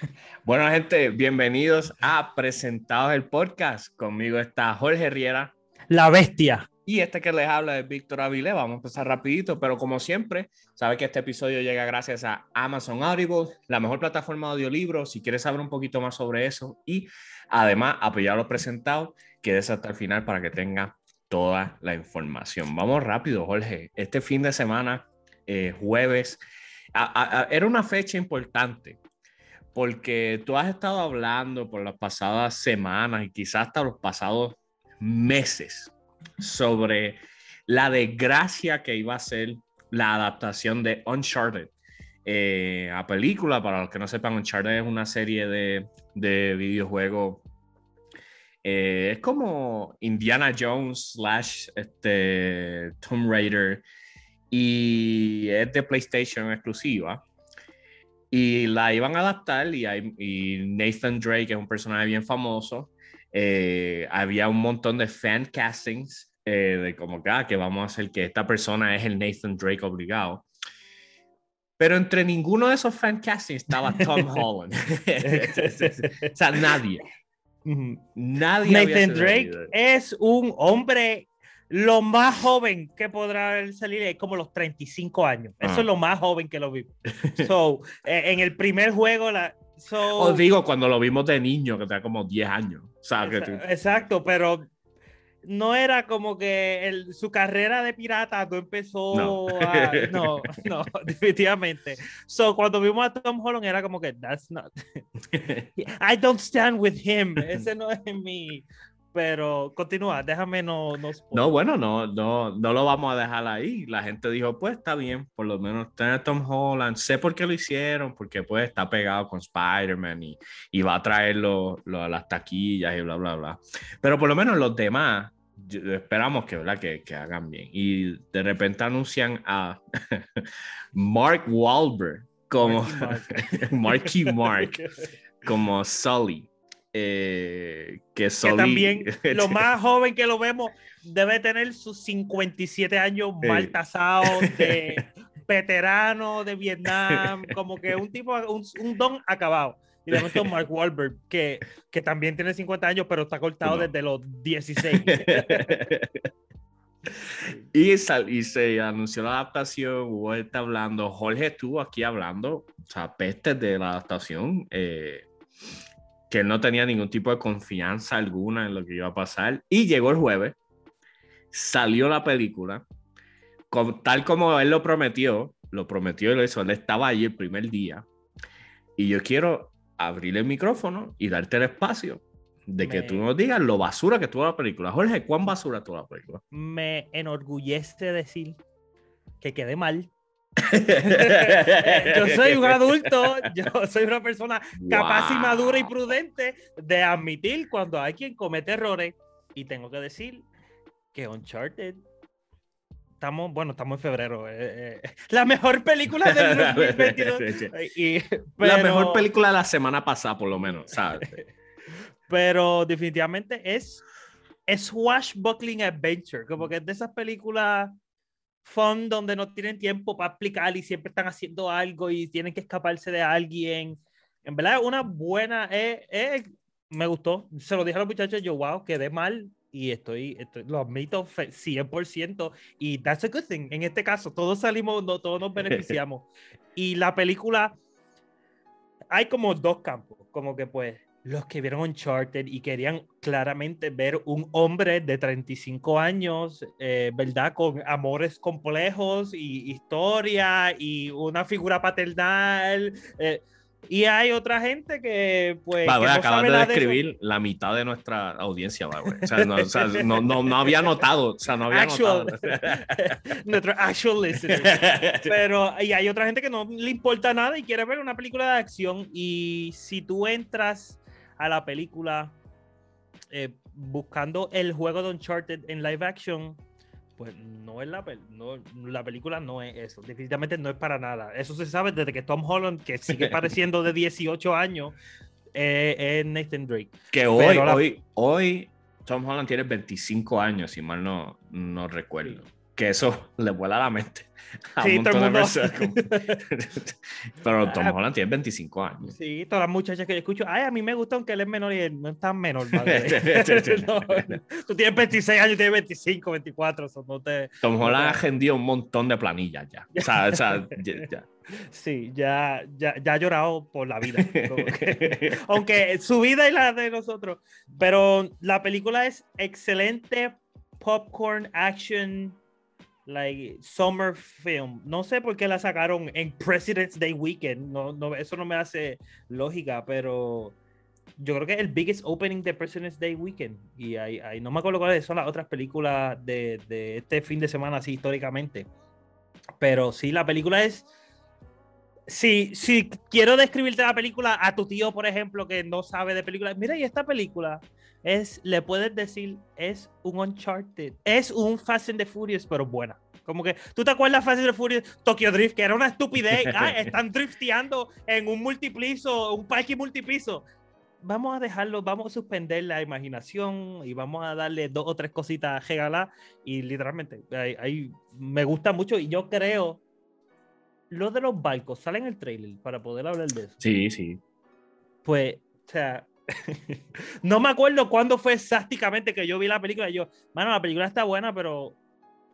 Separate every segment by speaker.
Speaker 1: Bueno, gente, bienvenidos a Presentados el Podcast. Conmigo está Jorge Riera.
Speaker 2: La bestia.
Speaker 1: Y este que les habla es Víctor Avilé. Vamos a empezar rapidito, pero como siempre, sabe que este episodio llega gracias a Amazon Audible, la mejor plataforma de audiolibros. Si quieres saber un poquito más sobre eso y además apoyar a los presentados, quédese hasta el final para que tenga toda la información. Vamos rápido, Jorge. Este fin de semana, eh, jueves, era una fecha importante porque tú has estado hablando por las pasadas semanas y quizás hasta los pasados meses sobre la desgracia que iba a ser la adaptación de Uncharted eh, a película. Para los que no sepan, Uncharted es una serie de, de videojuegos. Eh, es como Indiana Jones slash este, Tomb Raider y es de PlayStation exclusiva. Y la iban a adaptar y, y Nathan Drake, que es un personaje bien famoso, eh, había un montón de fan castings eh, de como que, ah, que vamos a hacer que esta persona es el Nathan Drake obligado. Pero entre ninguno de esos fan castings estaba Tom Holland. o sea, nadie. Nadie.
Speaker 2: Nathan Drake es un hombre lo más joven que podrá salir es como los 35 años. Eso es ah. lo más joven que lo vimos. So, e, en el primer juego, la,
Speaker 1: Os digo, cuando lo vimos de niño, que tenía como 10 años.
Speaker 2: Exacto, pero no era como que su carrera de pirata no empezó no. A, no, no, definitivamente. So, cuando vimos a Tom Holland era como que, that's not, I don't stand with him, ese no es mi, pero continúa, déjame no... No,
Speaker 1: no bueno, no, no, no lo vamos a dejar ahí. La gente dijo, pues está bien, por lo menos tener Tom Holland. Sé por qué lo hicieron, porque pues está pegado con Spider-Man y, y, va a traer lo, las taquillas y bla, bla, bla. Pero por lo menos los demás, esperamos que, ¿verdad? Que, que, hagan bien. Y de repente anuncian a Mark Wahlberg como Marky Mark como Sully. Eh, que,
Speaker 2: también lo más joven que lo vemos debe tener sus 57 años mal tasados de veterano de Vietnam, como que un tipo, un, don acabado. Y de momento Mark Wahlberg, que, que también tiene 50 años, pero está cortado desde los 16.
Speaker 1: y, y, se anunció la adaptación, Hugo está hablando, Jorge estuvo aquí hablando, o sea, pestes de la adaptación. Eh, que él no tenía ningún tipo de confianza alguna en lo que iba a pasar. Y llegó el jueves, salió la película, tal como él lo prometió, lo prometió y lo hizo, él estaba allí el primer día. Y yo quiero abrir el micrófono y darte el espacio de que tú nos digas lo basura que tuvo la película. Jorge, ¿cuán basura tuvo la película?
Speaker 2: Me enorgullece decir que quedé mal yo soy un adulto, yo soy una persona capaz y madura y prudente de admitir cuando hay quien comete errores. Y tengo que decir que Uncharted estamos, bueno, estamos en febrero. Eh, eh, la mejor película del 2022.
Speaker 1: La mejor película de la semana pasada, por lo menos, ¿sabes?
Speaker 2: pero definitivamente es, es swashbuckling adventure, como que es de esas películas fun donde no tienen tiempo para explicar y siempre están haciendo algo y tienen que escaparse de alguien. En verdad, una buena. Eh, eh, me gustó. Se lo dije a los muchachos, yo, wow, quedé mal y estoy, lo admito 100% y that's a good thing. En este caso, todos salimos, no, todos nos beneficiamos. y la película, hay como dos campos, como que pues los que vieron Uncharted y querían claramente ver un hombre de 35 años, eh, ¿verdad? Con amores complejos y historia y una figura paternal. Eh, y hay otra gente que, pues.
Speaker 1: Va, no acabas de describir la mitad de nuestra audiencia, va, o, sea, no, o sea, no, no, no, había notado. O sea, no había
Speaker 2: actual, notado. nuestro actual listener. Pero, y hay otra gente que no le importa nada y quiere ver una película de acción. Y si tú entras a la película eh, buscando el juego de Uncharted en live action, pues no es la, no, la película no es eso, definitivamente no es para nada. Eso se sabe desde que Tom Holland, que sigue pareciendo de 18 años, eh, es Nathan Drake.
Speaker 1: Que hoy, hoy, hoy Tom Holland tiene 25 años, si mal no, no recuerdo. Que eso le vuela la mente a un montón de personas. Pero Tom ah, Holland tiene 25 años.
Speaker 2: Sí, todas las muchachas que yo escucho, ay, a mí me gusta aunque él es menor y él no es tan menor. tú tienes 26 años, tienes 25, 24. Eso no te,
Speaker 1: Tom Holland ha agendido un montón de planillas ya. O sea, o sea ya,
Speaker 2: Sí, ya, ya, ya, ha llorado por la vida. aunque su vida y la de nosotros. Pero la película es excelente popcorn action like summer film. No sé por qué la sacaron en President's Day Weekend. No, no, eso no me hace lógica, pero yo creo que es el biggest opening de President's Day Weekend. Y ahí, ahí no me acuerdo cuáles son las otras películas de, de, este fin de semana, así históricamente. Pero sí, la película es. Si, si quiero describirte la película a tu tío, por ejemplo, que no sabe de películas, mira, y esta película es, le puedes decir, es un Uncharted, es un Fast and the Furious, pero buena. Como que, ¿tú te acuerdas Fast and the Furious Tokyo Drift? Que era una estupidez. Ah, están drifteando en un multipiso, un parque multipiso. Vamos a dejarlo, vamos a suspender la imaginación y vamos a darle dos o tres cositas a Y literalmente, ahí, me gusta mucho y yo creo. Lo de los barcos, sale en el trailer para poder hablar de eso.
Speaker 1: Sí, sí.
Speaker 2: Pues, o sea, no me acuerdo cuándo fue exactamente que yo vi la película. Y yo, mano, la película está buena, pero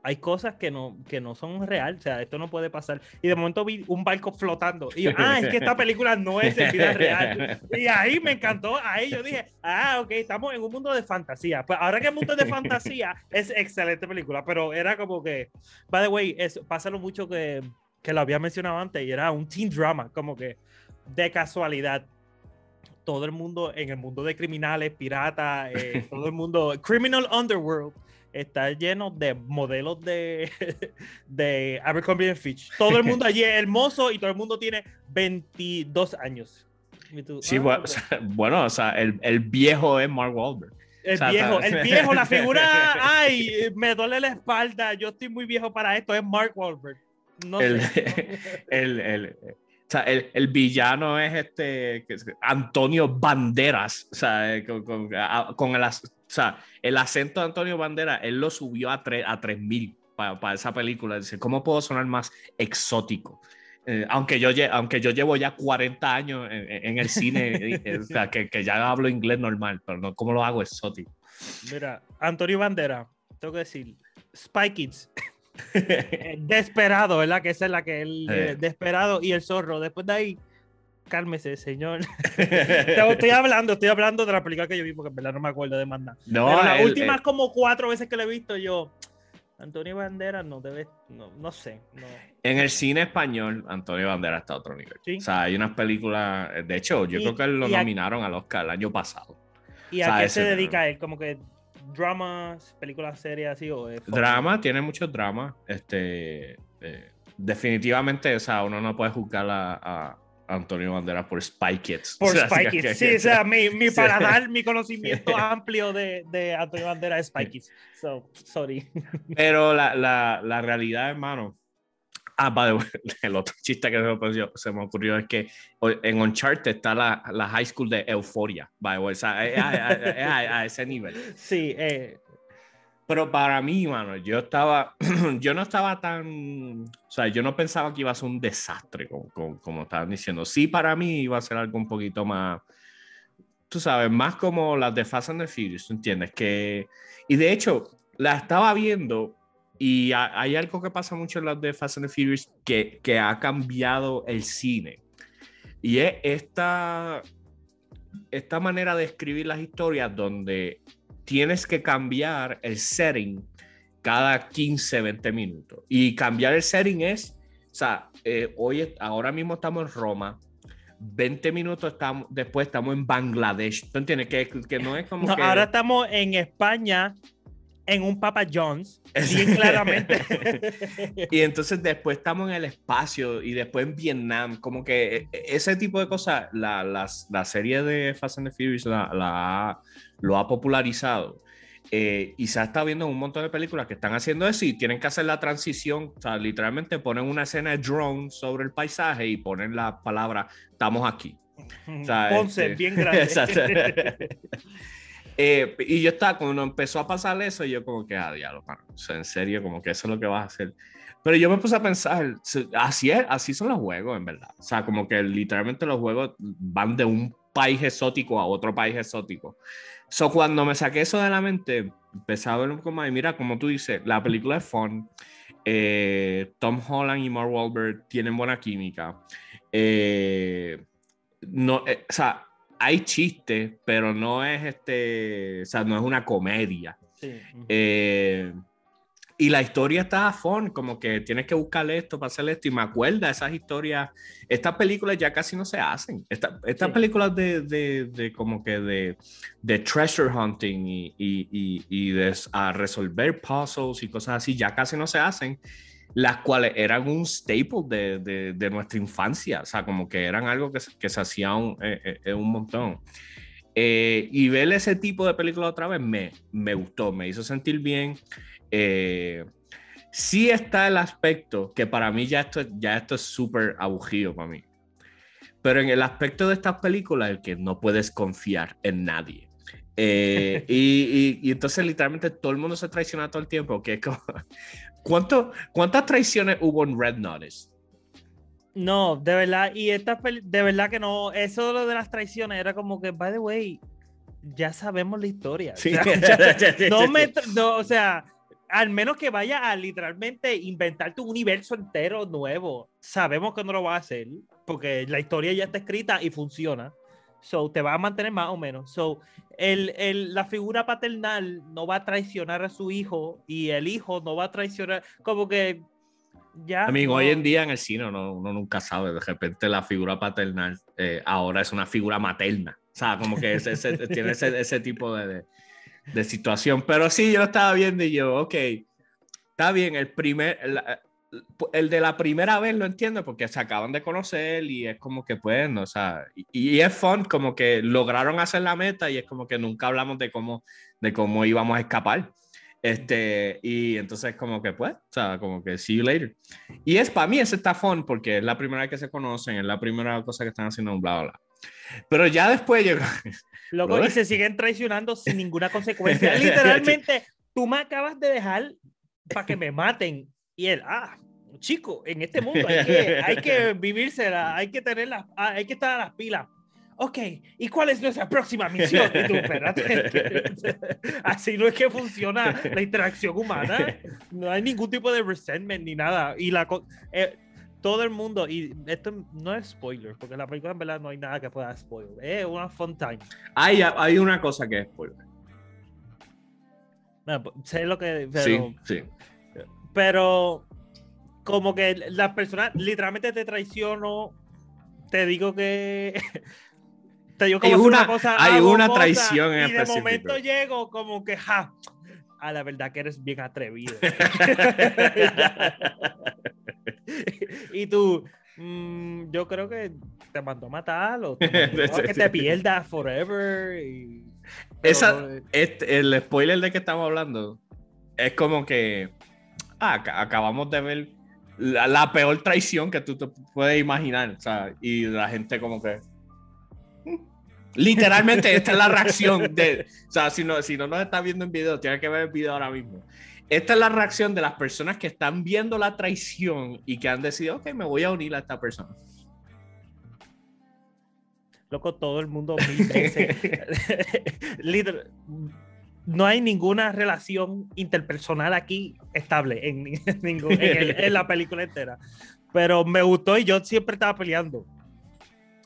Speaker 2: hay cosas que no, que no son real. O sea, esto no puede pasar. Y de momento vi un barco flotando. Y yo, ah, es que esta película no es de vida real. Y ahí me encantó. Ahí yo dije, ah, ok, estamos en un mundo de fantasía. Pues ahora que el mundo de fantasía es excelente película. Pero era como que, by the way, es, pasa lo mucho que, que lo había mencionado antes. Y era un teen drama, como que de casualidad todo el mundo en el mundo de criminales, piratas, eh, todo el mundo, Criminal Underworld, está lleno de modelos de, de Abercrombie Fitch. Todo el mundo allí es hermoso y todo el mundo tiene 22 años.
Speaker 1: sí, ah, bueno, o sea, el, el, viejo es Mark Wahlberg.
Speaker 2: El viejo, el viejo, la figura, ay, me duele la espalda, yo estoy muy viejo para esto, es Mark Wahlberg. No
Speaker 1: el,
Speaker 2: sé.
Speaker 1: el, el, o sea, el, el, villano es este Antonio Banderas, o sea, eh, con, con, el, o sea, el acento de Antonio Banderas, él lo subió a, a 3000 para, para esa película. Dice, ¿cómo puedo sonar más exótico? Eh, aunque, yo, aunque yo llevo ya 40 años en, en el cine, eh, o sea, que, que, ya hablo inglés normal, pero no, ¿cómo lo hago exótico?
Speaker 2: Mira, Antonio Banderas, tengo que decir, Spy Kids. desperado, ¿verdad? Que esa es la que él. Eh, desperado y el zorro. Después de ahí, cálmese, señor. estoy hablando, estoy hablando de la película que yo vi, porque en verdad no me acuerdo de mandar. No, Pero las últimas como cuatro veces que lo he visto, yo. Antonio Banderas no debe, no, no sé.
Speaker 1: En el cine español, Antonio Banderas está a otro nivel. O sea, hay unas películas, de hecho, yo creo que lo nominaron al Oscar el año pasado.
Speaker 2: ¿Y a qué se dedica él? Como que dramas, películas serias así o
Speaker 1: Drama, tiene muchos dramas. Este, eh, definitivamente, o sea, uno no puede juzgar a, Antonio Banderas por Spy Kids.
Speaker 2: Por Spy Kids, sí, o sea, mi, mi paladar, mi conocimiento amplio de, de, Antonio Banderas es Spy Kids. So, sorry.
Speaker 1: Pero la, la, la realidad, hermano, Ah, vale, el otro chiste que se me ocurrió es que en Uncharted está la, la high school de Euphoria, o sea, a, ese nivel.
Speaker 2: Sí, eh.
Speaker 1: pero para mí, mano, yo estaba, yo no estaba tan, o sea, yo no pensaba que iba a ser un desastre, como, como, estaban diciendo. Sí, para mí iba a ser algo un poquito más, tú sabes, más como las de Fast and the Furious, ¿entiendes? Que, y de hecho, la estaba viendo y hay algo que pasa mucho en las de Fast and the Furious que, que ha cambiado el cine. Y es esta, esta manera de escribir las historias donde tienes que cambiar el setting cada 15, 20 minutos. Y cambiar el setting es, o sea, eh, hoy, ahora mismo estamos en Roma, 20 minutos estamos, después estamos en Bangladesh. ¿Tú entiendes? Que, que no es como que...
Speaker 2: Ahora estamos en España en un Papa John's, bien claramente.
Speaker 1: y entonces después estamos en el espacio y después en Vietnam, como que e, e, ese tipo de cosas, la, la, serie de Fast and the Furious la, lo ha popularizado. Eh, y se está viendo un montón de películas que están haciendo eso y tienen que hacer la transición, o sea, literalmente ponen una escena de drone sobre el paisaje y ponen la palabra, estamos aquí.
Speaker 2: O Ponce, este, bien grande.
Speaker 1: Eh, y yo estaba, cuando empezó a pasar eso, yo como que, ah, diablo, o sea, en serio, como que eso es lo que vas a hacer. Pero yo me puse a pensar, así es, así son los juegos, en verdad. O sea, como que literalmente los juegos van de un país exótico a otro país exótico. So, cuando me saqué eso de la mente, empecé a ver un poco más. Y mira, como tú dices, la película es fun. Eh, Tom Holland y Mark Wahlberg tienen buena química. Eh, no, eh, o sea, hay chistes, pero no es este, o sea, no es una comedia. Sí. Y la historia está a fun, como que tienes que buscarle esto para hacer esto. Y me acuerda esas historias. Estas películas ya casi no se hacen. estas películas de, de, de, como que de, de treasure hunting y, y, y, de a resolver puzzles y cosas así ya casi no se hacen. Las cuales eran un staple de, nuestra infancia. O sea, como que eran algo que, que se hacía un, eh, eh, un montón. Eh, y ver ese tipo de película otra vez me, me gustó, me hizo sentir bien. Eh, sí está el aspecto que para mí ya esto, ya esto es súper aburrido para mí. Pero en el aspecto de estas películas, el que no puedes confiar en nadie. Eh, y, entonces literalmente todo el mundo se traiciona todo el tiempo. Que ¿Cuánto, ¿Cuántas traiciones hubo en Red Notice?
Speaker 2: No, de verdad, y esta de verdad que no, eso de las traiciones era como que, by the way, ya sabemos la historia. Sí. no me, no, o sea, al menos que vaya a literalmente inventarte un universo entero nuevo. Sabemos que no lo va a hacer, porque la historia ya está escrita y funciona. So, te va a mantener más o menos. So, el, el, la figura paternal no va a traicionar a su hijo y el hijo no va a traicionar. Como que ya.
Speaker 1: Amigo, hoy en día en el cine uno, uno, nunca sabe. De repente la figura paternal eh, ahora es una figura materna. O sea, como que ese, tiene ese, ese tipo de, de situación. Pero sí, yo estaba viendo y yo, ok, está bien, el primer, el, de la primera vez lo entiendo porque se acaban de conocer y es como que pues, o sea, y, es fun, como que lograron hacer la meta y es como que nunca hablamos de cómo, de cómo íbamos a escapar. Este, y entonces como que pues, o sea, como que see you later. Y es para mí ese está fun porque es la primera vez que se conocen, es la primera cosa que están haciendo un bla, bla. Pero ya después llegó,
Speaker 2: Loco, y se siguen traicionando sin ninguna consecuencia. Literalmente, tú me acabas de dejar para que me maten. Y él, ah, chico, en este mundo hay que, hay que vivírsela, hay que tener las, ah, hay que estar a las pilas. Ok, ¿y cuál es nuestra próxima misión? Y tú, espérate. Así no es que funciona la interacción humana. No hay ningún tipo de resentment ni nada. Y la, eh, todo el mundo, y esto no es spoiler, porque en la película en verdad no hay nada que pueda spoiler, es una fun time.
Speaker 1: Hay, hay una cosa que es spoiler.
Speaker 2: Pues, sé lo que. Pero, sí, sí. Pero, como que las personas literalmente te traiciono, te digo que. te digo como
Speaker 1: hay una, cosa. Hay una traición en
Speaker 2: Y de momento llego como que, ja, a la verdad que eres bien atrevido. y tú, mm, yo creo que te mandó a matar o que te pierdas forever.
Speaker 1: Esa, este, el spoiler de que estamos hablando es como que ah, acabamos de ver la, peor traición que tú te puedes imaginar. O sea, y la gente como que... Mm". Literalmente, esta es la reacción de. O sea, si no, si no nos está viendo en video, tiene que ver el video ahora mismo. Esta es la reacción de las personas que están viendo la traición y que han decidido, ok, me voy a unir a esta persona.
Speaker 2: Loco, todo el mundo no hay ninguna relación interpersonal aquí estable en, la película entera. Pero me gustó y yo siempre estaba peleando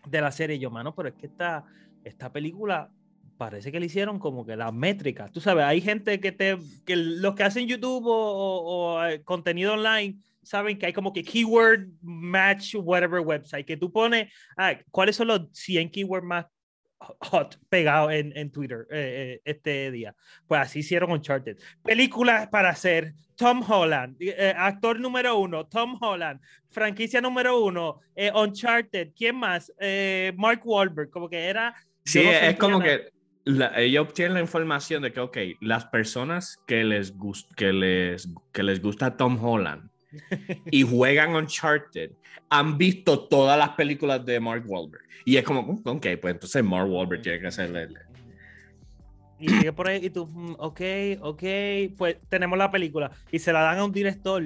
Speaker 2: de la serie. Yo, mano, pero es que esta, esta película parece que le hicieron como que las métricas. Tú sabes, hay gente que te, que los que hacen YouTube o, eh, contenido online saben que hay como que keyword match whatever website que tú pones, ah, ¿cuáles son los 100 keywords más hot pegados en, en Twitter eh, eh, este día? Pues así hicieron Uncharted. Películas para hacer Tom Holland, actor número uno, Tom Holland, franquicia número uno, Uncharted, ¿quién más? Mark Wahlberg, como que era...
Speaker 1: Sí, es como que ella obtiene la información de que, ok, las personas que les, que les, que les gusta Tom Holland y juegan Uncharted han visto todas las películas de Mark Wahlberg. Y es como, mm, ok, pues entonces Mark Wahlberg tiene que ser
Speaker 2: Y sigue por ahí y tú, mm, ok, ok, pues tenemos la película. Y se la dan a un director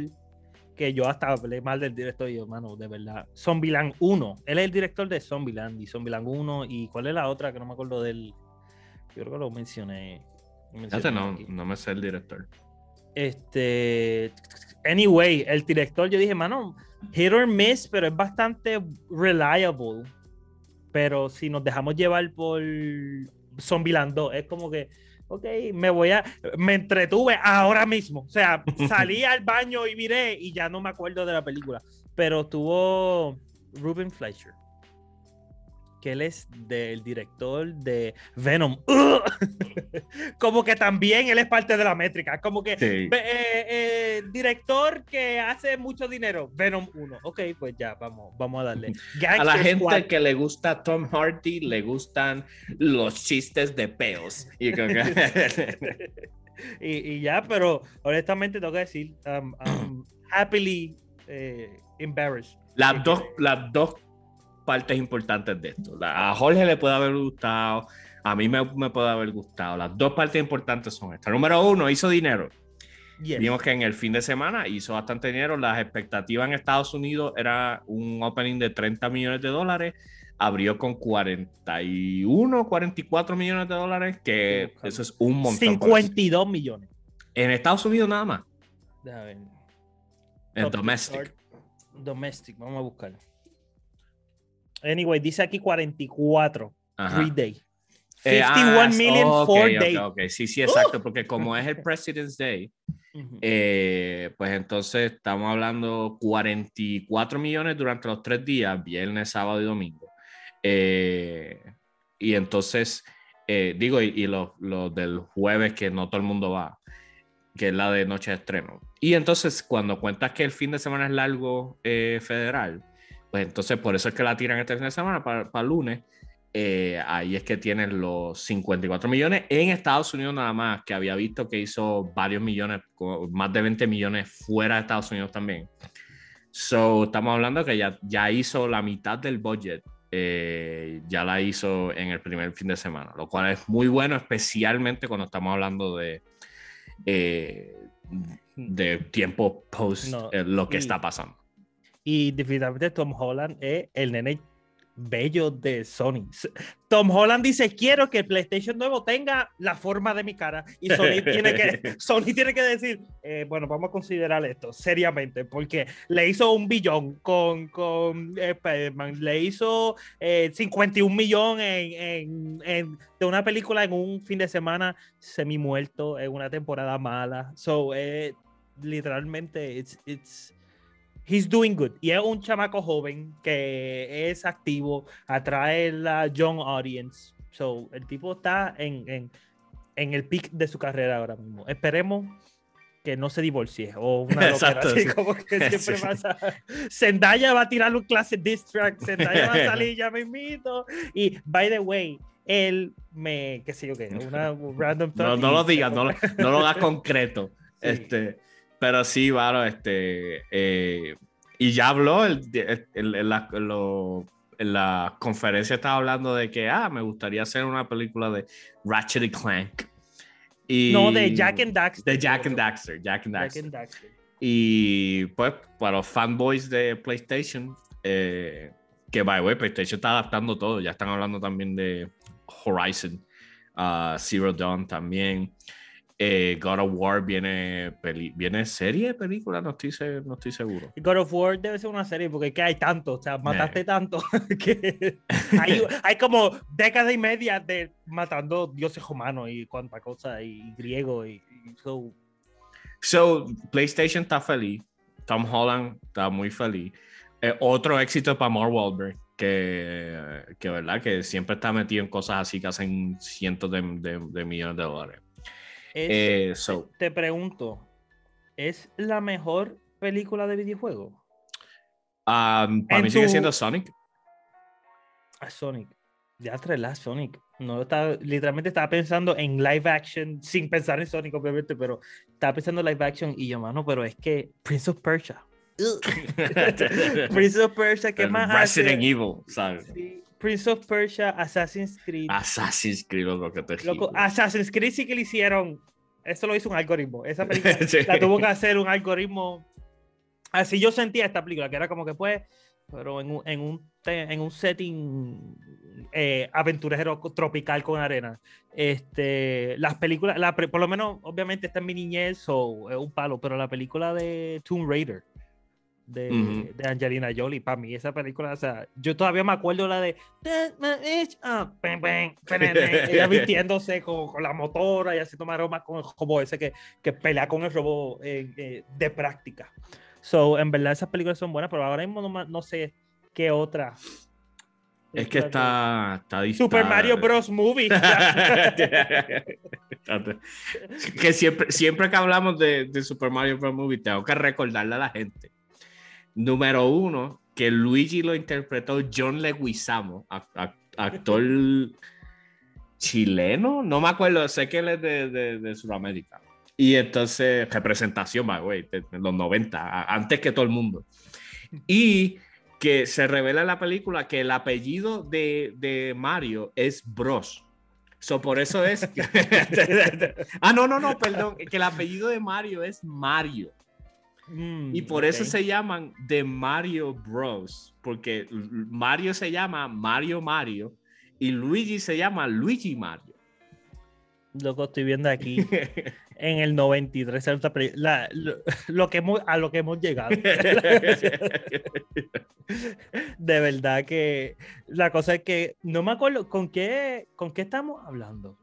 Speaker 2: que yo hasta hablé mal del director y yo, mano, de verdad. Zombieland 1. Él es el director de Zombieland y Zombieland 1. ¿Y cuál es la otra que no me acuerdo del... Yo creo que lo mencioné. mencioné
Speaker 1: no, no me sé el director.
Speaker 2: Este. Anyway, el director, yo dije, mano, hit or miss, pero es bastante reliable. Pero si nos dejamos llevar por Zombieland 2, es como que, ok, me voy a. Me entretuve ahora mismo. O sea, salí al baño y miré y ya no me acuerdo de la película. Pero tuvo Ruben Fleischer, que él es del director de Venom. ¡Ugh! como que también él es parte de la métrica. Como que
Speaker 1: Sí.
Speaker 2: Eh, eh, director que hace mucho dinero, Venom 1. Ok, pues ya, vamos, vamos a darle.
Speaker 1: A la gente
Speaker 2: Squad.
Speaker 1: que le gusta Tom Hardy le gustan los chistes de peos. Y
Speaker 2: ya, pero honestamente tengo que decir, um, um, happily eh, embarrassed.
Speaker 1: las, dos, las dos partes importantes de esto. A Jorge le puede haber gustado, a mí me, me puede haber gustado. Las dos partes importantes son estas. Número uno, hizo dinero.
Speaker 2: Yes.
Speaker 1: Vimos que en el fin de semana hizo bastante dinero. Las expectativas en Estados Unidos era un opening de 30 millones de dólares. Abrió con 41, 44 millones de dólares, que eso es un montón. por eso.
Speaker 2: 52 millones.
Speaker 1: En Estados Unidos nada más.
Speaker 2: Déjame ver.
Speaker 1: En domestic.
Speaker 2: Domestic, vamos a buscar. Anyway, dice aquí 44.
Speaker 1: Ajá.
Speaker 2: Three day.
Speaker 1: Eh,
Speaker 2: 51
Speaker 1: ah,
Speaker 2: million
Speaker 1: ok,
Speaker 2: four
Speaker 1: ok,
Speaker 2: day.
Speaker 1: ok. Sí, sí, exacto, porque como es el President's Day,
Speaker 2: Ujú.
Speaker 1: eh, pues entonces estamos hablando 44 millones durante los tres días, viernes, sábado y domingo. Eh, y entonces, eh, digo, y, y los, los del jueves que no todo el mundo va, que es la de noche de estreno. Y entonces, cuando cuentas que el fin de semana es largo eh, federal, pues entonces por eso es que la tiran este fin de semana para, para lunes. eh, ahí es que tienen los 54 millones en Estados Unidos nada más, que había visto que hizo varios millones, más de 20 millones fuera de Estados Unidos también. So, estamos hablando que ya, ya hizo la mitad del budget, eh, ya la hizo en el primer fin de semana, lo cual es muy bueno, especialmente cuando estamos hablando de, eh, de tiempo post
Speaker 2: No,
Speaker 1: eh, lo que
Speaker 2: y-
Speaker 1: está pasando.
Speaker 2: Y definitivamente Tom Holland es el nene bello de Sony. Tom Holland dice, quiero que el PlayStation nuevo tenga la forma de mi cara. Y Sony tiene que, Sony tiene que decir, eh, bueno, vamos a considerar esto seriamente, porque le hizo un billón con, con eh, Spider-Man, le hizo eh, 51 millones en, en- en- de una película en un fin de semana semi muerto, en una temporada mala. So, eh, literalmente, it's, it's, he's doing good. Y es un chamaco joven que es activo, atrae la young audience. So, el tipo está en, en, en el peak de su carrera ahora mismo. Esperemos que no se divorcie o una
Speaker 1: Exacto,
Speaker 2: así
Speaker 1: sí.
Speaker 2: como que siempre
Speaker 1: Sí.
Speaker 2: pasa. Zendaya va a tirar un clase diss track, Zendaya va a salir ya mismito. Y, by the way, él me, qué sé yo qué, una random
Speaker 1: No, no lo digas, no, lo- no lo hagas concreto.
Speaker 2: Sí.
Speaker 1: Este, pero sí, este, eh, y ya habló el, el- el- en, la, lo- en la conferencia estaba hablando de que, ah, me gustaría hacer una película de Ratchet y Clank. Y,
Speaker 2: No, de Jack and Daxter.
Speaker 1: De Jack and Daxter, Jack and
Speaker 2: Jack
Speaker 1: Daxter.
Speaker 2: and Daxter.
Speaker 1: Y pues para los fanboys de PlayStation, eh, que by the way, PlayStation está adaptando todo. Ya están hablando también de Horizon, ah, Zero Dawn también. Eh, God of War viene, peli- viene serie, película, no estoy, no estoy seguro.
Speaker 2: God of War debe ser una serie porque es que hay tanto, o sea, mataste
Speaker 1: Eh.
Speaker 2: tanto que hay, hay como década y media de matando dioses humanos y cuanta cosa y griego y, y so,
Speaker 1: So, PlayStation está feliz. Tom Holland está muy feliz. Eh, otro éxito para Mark Wahlberg, que, que verdad que siempre está metido en cosas así que hacen cientos de, de- de millones de dólares.
Speaker 2: Es-
Speaker 1: Eh, so,
Speaker 2: te pregunto, ¿es la mejor película de videojuego?
Speaker 1: um, para mí sigue siendo Sonic.
Speaker 2: A Sonic. Ya la Sonic. No estaba, literalmente estaba pensando en live action, sin pensar en Sonic, obviamente, pero estaba pensando en live action y yo, mano, pero es que Prince of Persia. Prince of Persia, ¿qué
Speaker 1: El
Speaker 2: más
Speaker 1: Resident
Speaker 2: hace?
Speaker 1: Evil, ¿sabes?
Speaker 2: Sí, Prince of Persia, Assassin's Creed.
Speaker 1: Assassin's Creed, loco, que te
Speaker 2: Loco, Assassin's Creed sí que le hicieron. Eso lo hizo un algoritmo. Esa película la tuvo que hacer un algoritmo. Así yo sentía esta película, que era como que pues, pero en un, en un, en un setting eh, aventurero tropical con arena. Este, las películas, la, por lo menos, obviamente está en mi niñez o es un palo, pero la película de Tomb Raider de, de, Angelina Jolie. Para mí, esa película, o sea, yo todavía me acuerdo la de ella vistiéndose con, con, la motora y haciendo maromas con el robot ese que, que pelea con el robot eh, eh, de práctica. So, en verdad, esas películas son buenas, pero ahora mismo no, no sé qué otra.
Speaker 1: Es que está, está
Speaker 2: Super Mario Bros. Movie.
Speaker 1: que siempre, siempre que hablamos de, de Super Mario Bros. Movie, tengo que recordarle a la gente Número uno, que Luigi lo interpretó John Leguizamo, actor chileno, no me acuerdo, sé que él es de, de, Sudamérica. Y entonces, representación, güey, de, los 90, antes que todo el mundo. Y que se revela en la película que el apellido de, de Mario es Bros. So, por eso es. ah, no, no, no, perdón. Que el apellido de Mario es Mario. Mm, y por eso se llaman The Mario Bros. Porque Mario se llama Mario Mario y Luigi se llama Luigi Mario.
Speaker 2: Lo estoy viendo aquí. en el 93, la, lo, que a lo que hemos llegado. de verdad que la cosa es que no me acuerdo con qué, con qué estamos hablando.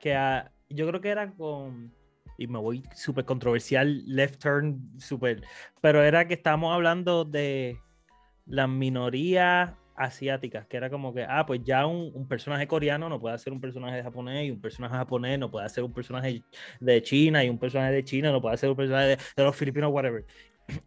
Speaker 2: Que yo creo que era con y me voy súper controversial, left turn, súper, pero era que estábamos hablando de las minorías asiáticas, que era como que, ah, pues ya un, personaje coreano no puede ser un personaje japonés, y un personaje japonés no puede ser un personaje de China, y un personaje de China no puede ser un personaje de, de los filipinos, whatever.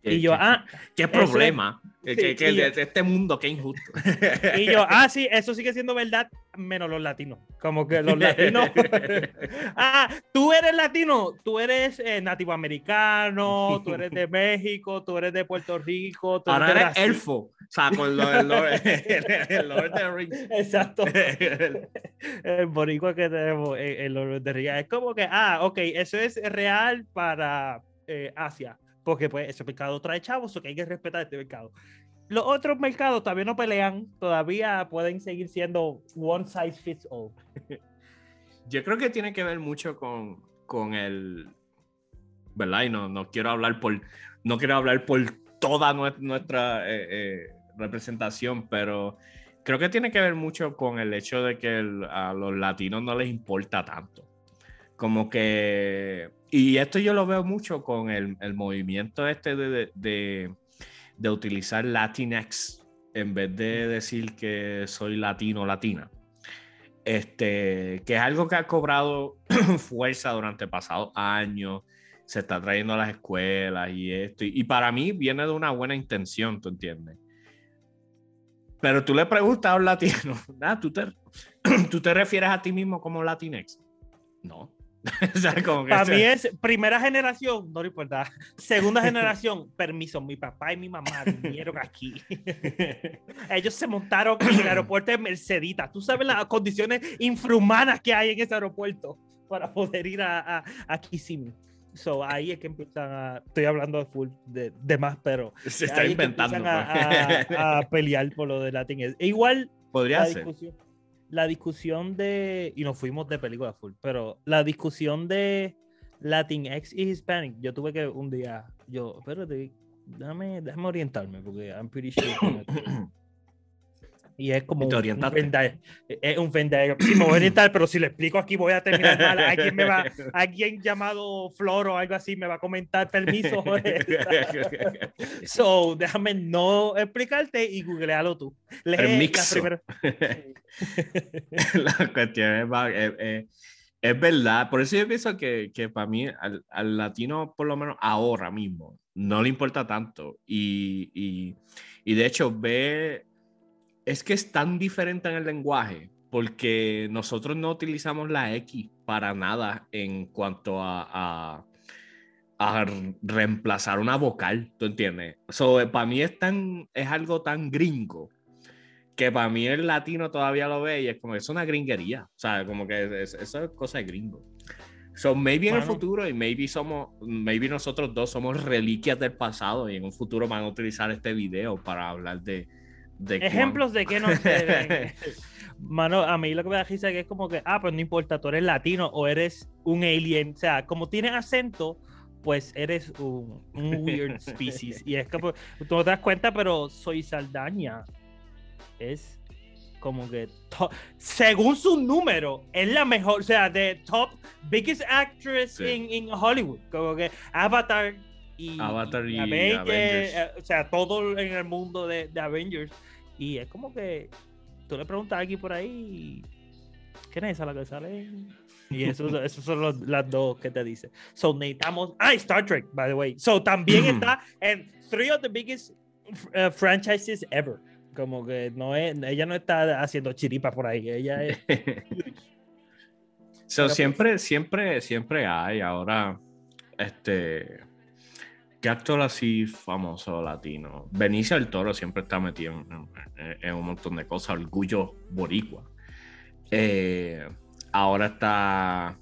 Speaker 2: Y yo, ah,
Speaker 1: qué problema. que, este mundo, qué injusto.
Speaker 2: Y yo, ah, sí, eso sigue siendo verdad, menos los latinos. Como que los latinos. ah, tú eres latino, tú eres eh, nativo americano, tú eres de México, tú eres de Puerto Rico.
Speaker 1: Tú Ahora eres, elfo. O sea, con lo, el, Lord,
Speaker 2: de Rings. Exacto. el boricua que tenemos, el Lord de Rings. Es como que, ah, ok, eso es real para eh, Asia porque pues ese mercado trae chavos, o que hay que respetar este mercado. Los otros mercados todavía no pelean, todavía pueden seguir siendo one size fits all.
Speaker 1: Yo creo que tiene que ver mucho con, con el, ¿verdad? Y no, no quiero hablar por, no quiero hablar por toda nuestra eh, eh, representación, pero creo que tiene que ver mucho con el hecho de que a los latinos no les importa tanto. Como que y esto yo lo veo mucho con el, el movimiento este de, de, de, utilizar Latinx en vez de decir que soy latino latina. Este, que es algo que ha cobrado fuerza durante pasados años, se está trayendo a las escuelas y esto. Y, para mí viene de una buena intención, ¿tú entiendes? Pero tú le preguntas a un latino, ¿tú te, ¿tú te refieres a ti mismo como Latinx? No.
Speaker 2: Para mí es primera generación, no importa. Segunda generación, permiso, mi papá y mi mamá vinieron aquí. Ellos se montaron en el aeropuerto de Mercedita. Tú sabes las condiciones infrahumanas que hay en ese aeropuerto para poder ir a, a, a So, ahí es que empiezan a. Estoy hablando de full de, de más, pero.
Speaker 1: Se está inventando.
Speaker 2: Pues. A, pelear por lo de Latin. E igual.
Speaker 1: Podría ser
Speaker 2: la discusión de, y nos fuimos de película full, pero la discusión de Latinx y Hispanic, yo tuve que un día, yo, espérate, déjame, déjame orientarme, porque I'm pretty sure. Y es como un, un es un Venn Sí, me voy a orientar, pero si lo explico aquí voy a terminar mal. Alguien, me va, alguien llamado Flor o algo así me va a comentar permiso. so, déjame no explicarte y googlealo tú.
Speaker 1: Permiso. La, la cuestión es, es, verdad. Por eso yo pienso que, que para mí, al, al, latino, por lo menos ahora mismo, no le importa tanto. Y, y, y de hecho, ve es que es tan diferente en el lenguaje porque nosotros no utilizamos la X para nada en cuanto a, a, reemplazar una vocal, ¿tú entiendes? So, para mí es, tan, es algo tan gringo que para mí el latino todavía lo ve y es como, es una gringuería. O sea, como que es, eso es cosa de gringo. So, maybe en el futuro y maybe somos, maybe nosotros dos somos reliquias del pasado y en un futuro van a utilizar este video para hablar de... de
Speaker 2: Ejemplos de que no Mano, a mí lo que me da risa es que es como que, ah, pues no importa, tú eres latino o eres un alien. O sea, como tienes acento, pues eres un, weird species. y es como, tú no te das cuenta, pero soy Saldaña. Es como que, según su número, es la mejor, o sea, de top biggest actress in, Hollywood. Como que Avatar y,
Speaker 1: Avatar y,
Speaker 2: Avengers, eh, o sea, todo en el mundo de, de, Avengers. Y es como que tú le preguntas aquí por ahí, ¿quién es esa la que sale? Y eso, esos son las dos que te dice. So necesitamos. Ah, Star Trek, by the way. So también está en three of the biggest uh, franchises ever. Como que no es, ella no está haciendo chiripa por ahí, ella es...
Speaker 1: so, pues siempre, siempre, siempre hay ahora, este, ¿qué actor así famoso latino? Benicio del Toro siempre está metido en, un montón de cosas, orgullo boricua. Eh, ahora está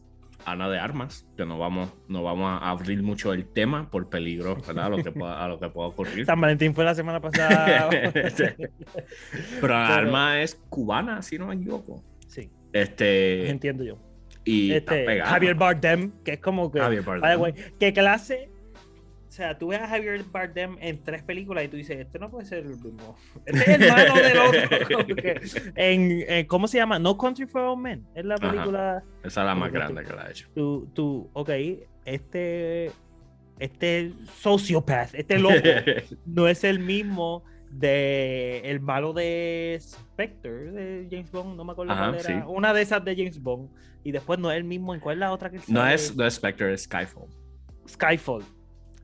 Speaker 1: Ana de Armas, que no vamos, no vamos a abrir mucho el tema por peligro, ¿verdad? A lo que pueda, a lo que pueda ocurrir.
Speaker 2: San Valentín fue la semana pasada.
Speaker 1: Pero Ana de Armas es cubana, si no me equivoco.
Speaker 2: Sí.
Speaker 1: Este.
Speaker 2: Entiendo yo.
Speaker 1: Y
Speaker 2: este, Javier Bardem, que es como que.
Speaker 1: Javier Bardem.
Speaker 2: ¿Qué clase sea, tú ves a Javier Bardem en tres películas y tú dices, este no puede ser el mismo. Este es el malo del otro. en, ¿Cómo se llama? No Country for Old Men. Es la película.
Speaker 1: Esa es la más grande que la ha hecho.
Speaker 2: Tú, tú, ok, este, este sociopath, este loco, no es el mismo de el malo de Spectre de James Bond, no me acuerdo cuál era. Una de esas de James Bond. Y después no es el mismo. ¿En cuál es la otra que
Speaker 1: No es, no es Spectre, es Skyfall.
Speaker 2: Skyfall.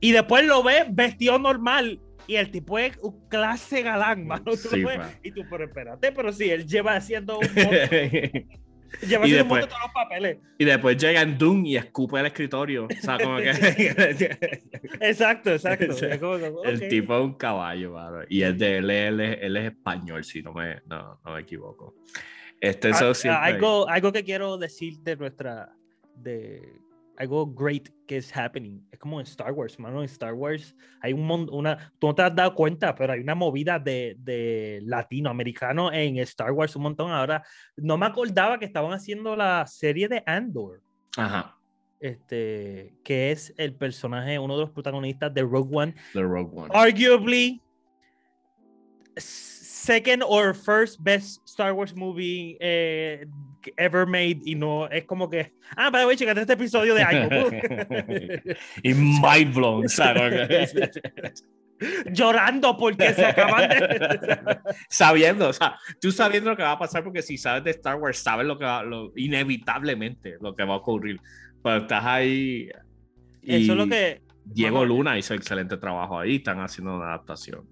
Speaker 2: Y después lo ves vestido normal. Y el tipo es un clase galán, mano. y tú, pero espérate, pero sí, él lleva haciendo un Lleva y después, todos los papeles.
Speaker 1: Y después llega en Doom y escupe el escritorio. O sea, como que...
Speaker 2: exacto, exacto.
Speaker 1: El tipo es un caballo, mano. Y es de él, él, es, español, si no me, no, no me equivoco. Este, eso
Speaker 2: ah, algo, algo que quiero decir de nuestra. De, algo great que es happening. Es como en Star Wars, mano. En Star Wars hay un montón, una, tú no te has dado cuenta, pero hay una movida de, de latinoamericano en Star Wars un montón. Ahora, no me acordaba que estaban haciendo la serie de Andor.
Speaker 1: Ajá.
Speaker 2: Este, que es el personaje, uno de los protagonistas de Rogue One.
Speaker 1: The Rogue One.
Speaker 2: Arguably, second or first best Star Wars movie eh, ever made y no es como que ah para the way este episodio de algo
Speaker 1: y mind blown ¿sabes?
Speaker 2: llorando porque se acaban de
Speaker 1: sabiendo o sea tú sabiendo lo que va a pasar porque si sabes de Star Wars sabes lo que va lo, inevitablemente lo que va a ocurrir. Pero estás ahí
Speaker 2: y eso es lo que
Speaker 1: Diego Luna hizo excelente trabajo ahí están haciendo una adaptación.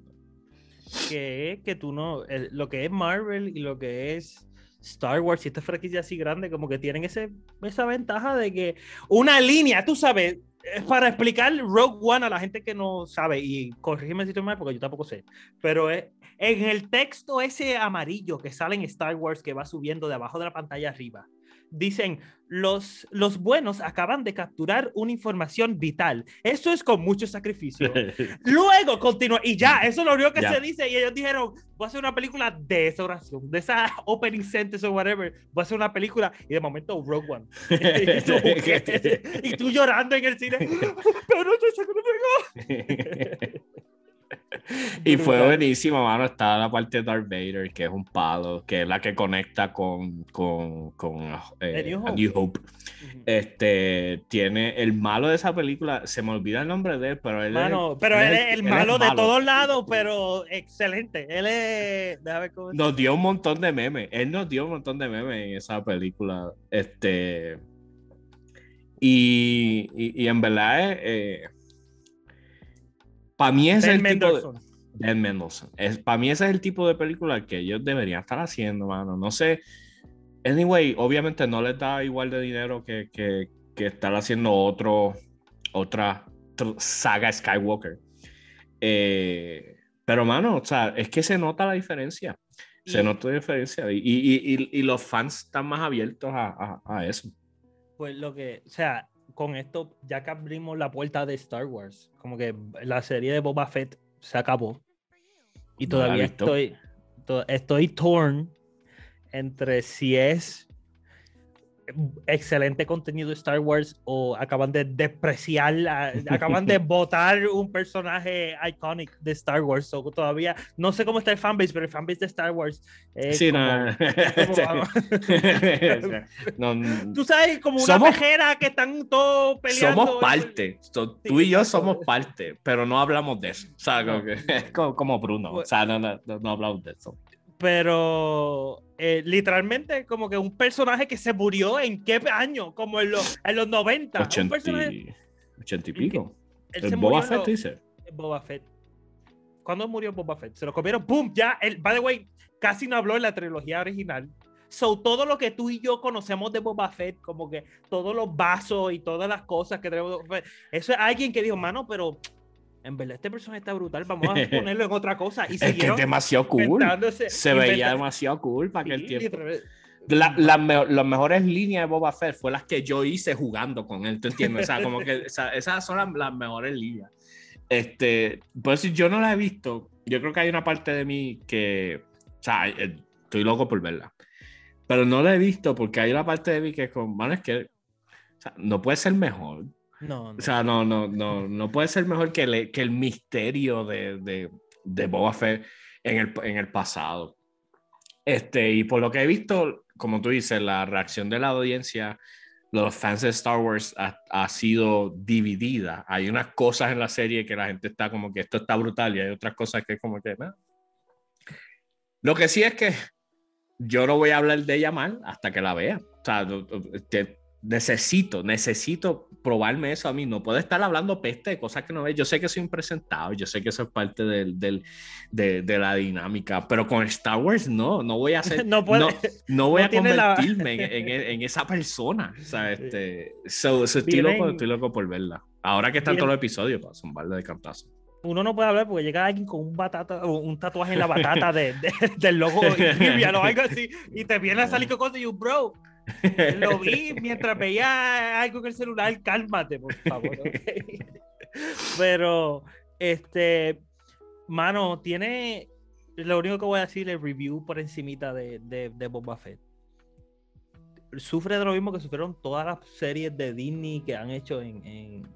Speaker 2: Que es que tú no lo que es Marvel y lo que es Star Wars y esta franquicia así grande, como que tienen ese, esa ventaja de que una línea, tú sabes, es para explicar Rogue One a la gente que no sabe, y corrígeme si estoy mal porque yo tampoco sé, pero es, en el texto ese amarillo que sale en Star Wars que va subiendo de abajo de la pantalla arriba, dicen, los, los buenos acaban de capturar una información vital. Eso es con mucho sacrificio. Luego continúa, y ya, eso es lo único que se dice, y ellos dijeron, voy a hacer una película de esa oración, de esa opening sentence o whatever, voy a hacer una película, y de momento Rogue One. y, tú, llorando en el cine, pero no
Speaker 1: y fue buenísimo, mano. Está la parte de Darth Vader, que es un palo, que es la que conecta con, con, con eh, New Hope. Este tiene el malo de esa película, se me olvida el nombre de él, pero él
Speaker 2: es, pero él, es el malo de todos lados, pero excelente. Él es.
Speaker 1: Nos dio un montón de memes. Él nos dio un montón de memes en esa película. Este. Y, y, en verdad, eh, para mí ese es el tipo de... Ben Mendelsohn. Es, para mí ese es el tipo de película que ellos deberían estar haciendo, mano. No sé. Anyway, obviamente no les da igual de dinero que, que, que estar haciendo otro, otra saga Skywalker. Eh, pero, mano, o sea, es que se nota la diferencia. Se nota diferencia. Y, y, y, y, los fans están más abiertos a, a, a, eso.
Speaker 2: Pues lo que, o sea, con esto ya que abrimos la puerta de Star Wars, como que la serie de Boba Fett se acabó. Y todavía estoy, estoy torn entre si es excelente contenido de Star Wars o acaban de despreciar, acaban de votar un personaje icónico de Star Wars. o todavía no sé cómo está el fanbase, pero el fanbase de Star Wars. sí, no. Tú sabes, como una somos, que están todos peleando.
Speaker 1: Somos parte. tú y yo somos parte, pero no hablamos de eso. O sea, como, como, Bruno. O sea, no, no, no hablamos de eso
Speaker 2: pero eh, literalmente como que un personaje que se murió en qué año, como en los, en los 90.
Speaker 1: 80, personaje... y pico. El Boba Fett, dice.
Speaker 2: Boba Fett. ¿Cuándo murió Boba Fett? Se lo comieron, ¡pum! Ya, el, by the way, casi no habló en la trilogía original. So, todo lo que tú y yo conocemos de Boba Fett, como que todos los vasos y todas las cosas que tenemos, eso es alguien que dijo, mano, pero en verdad este personaje está brutal, vamos a ponerlo en otra cosa. Y
Speaker 1: es que es demasiado cool. Se veía demasiado cool para aquel tiempo. las mejores líneas de Boba Fett fue las que yo hice jugando con él, ¿tú entiendes? O sea, como que esas son las, mejores líneas. Este, pues si yo no la he visto, yo creo que hay una parte de mí que, o sea, eh, estoy loco por verla. Pero no la he visto porque hay una parte de mí que es como, bueno, es que o sea, no puede ser mejor.
Speaker 2: No,
Speaker 1: O sea, no, no, no, no puede ser mejor que, el, que el misterio de, de, de, Boba Fett en el, en el pasado. Este, y por lo que he visto, como tú dices, la reacción de la audiencia, los fans de Star Wars ha, ha, sido dividida. Hay unas cosas en la serie que la gente está como que esto está brutal y hay otras cosas que como que... ¿no? Lo que sí es que yo no voy a hablar de ella mal hasta que la vea. O sea, necesito, necesito probarme eso a mí. No puedo estar hablando peste de cosas que no veo. Yo sé que soy impresentado, yo sé que eso es parte del, del, de, de, la dinámica, pero con Star Wars no, no voy a hacer, no, no, voy a convertirme en, en, esa persona. O sea, este, so, estoy, loco, estoy, loco, por verla. Ahora que están todos los episodios, para zumbarle de cantazo.
Speaker 2: Uno no puede hablar porque llega alguien con un batata, un tatuaje en la batata de, del logo y algo así, y te viene a salir con cosas y un bro, lo vi mientras veía algo en el celular, cálmate, por favor. Pero, este, mano, tiene, lo único que voy a decir es review por encimita de, de, de Boba Fett. Sufre de lo mismo que sufrieron todas las series de Disney que han hecho en, en,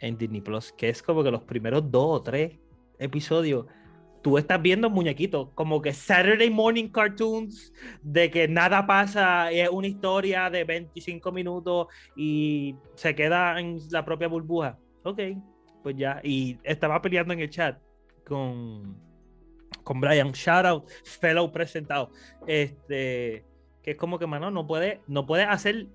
Speaker 2: en Disney Plus, que es como que los primeros dos o tres episodios tú estás viendo muñequitos, como que Saturday morning cartoons, de que nada pasa, es una historia de 25 minutos y se queda en la propia burbuja. Ok, pues ya. Y estaba peleando en el chat con, con Brian, shout out, fellow presentado. Este, que es como que, mano, no puede, no puede hacer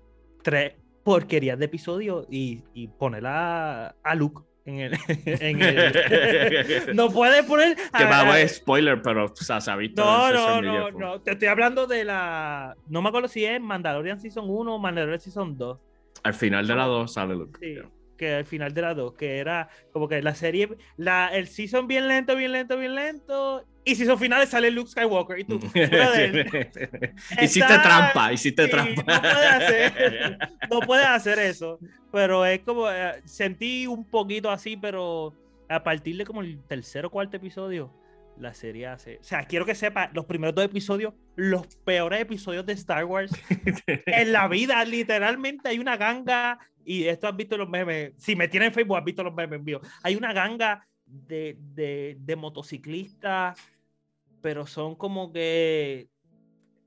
Speaker 2: tres porquerías de episodio y, y ponerla a Luke en el, no puede poner.
Speaker 1: Que va a spoiler, pero o sea, se ha visto.
Speaker 2: No, no, no, no. Te estoy hablando de la. No me acuerdo si es Mandalorian Season 1 o Mandalorian Season 2.
Speaker 1: Al final de la 2 sale Luke.
Speaker 2: Sí que al final de la 2, que era como que la serie, la, el season bien lento, bien lento, bien lento, y season finales sale Luke Skywalker y tú,
Speaker 1: hiciste trampa, hiciste trampa.
Speaker 2: No puedes, hacer, no puedes hacer eso, pero es como, eh, sentí un poquito así, pero a partir de como el tercer o cuarto episodio, la serie hace. O sea, quiero que sepa, los primeros dos episodios, los peores episodios de Star Wars en la vida. Literalmente hay una ganga, y esto has visto los memes. Si me tienen en Facebook, has visto los memes vivo. Hay una ganga de, de, de motociclistas, pero son como que.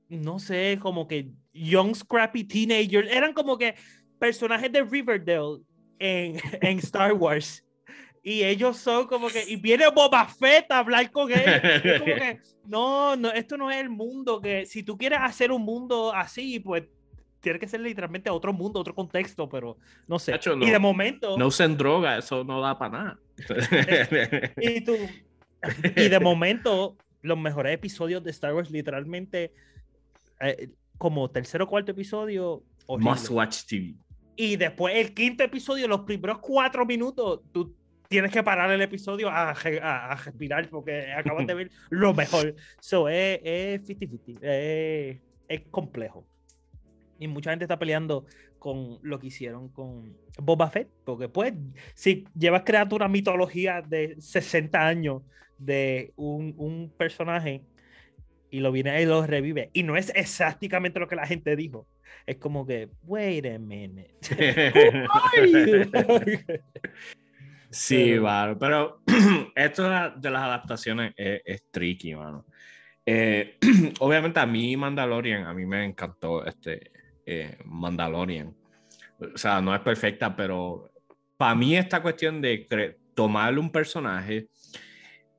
Speaker 2: No sé, como que young scrappy teenagers. Eran como que personajes de Riverdale en, en Star Wars y ellos son como que, y viene Boba Fett a hablar con él. como que, no, no, esto no es el mundo que, si tú quieres hacer un mundo así, pues tiene que ser literalmente otro mundo, otro contexto, pero no sé. y de momento.
Speaker 1: No usen droga, eso no da para nada.
Speaker 2: y, tú, y de momento, los mejores episodios de Star Wars, literalmente, eh, como tercer o cuarto episodio.
Speaker 1: Must watch TV.
Speaker 2: Y después el quinto episodio, los primeros cuatro minutos, tú tienes que parar el episodio a, a, respirar porque acabas de ver lo mejor. So, es 50-50. Es, es complejo. Y mucha gente está peleando con lo que hicieron con Boba Fett, porque pues, si llevas creando una mitología de 60 años de un, un personaje y lo viene y lo revive, y no es exactamente lo que la gente dijo, es como que, wait a minute.
Speaker 1: sí, pero... pero esto de las adaptaciones es, tricky, mano. Eh, obviamente a mí Mandalorian, a mí me encantó este eh, Mandalorian. O sea, no es perfecta, pero para mí esta cuestión de tomarle un personaje,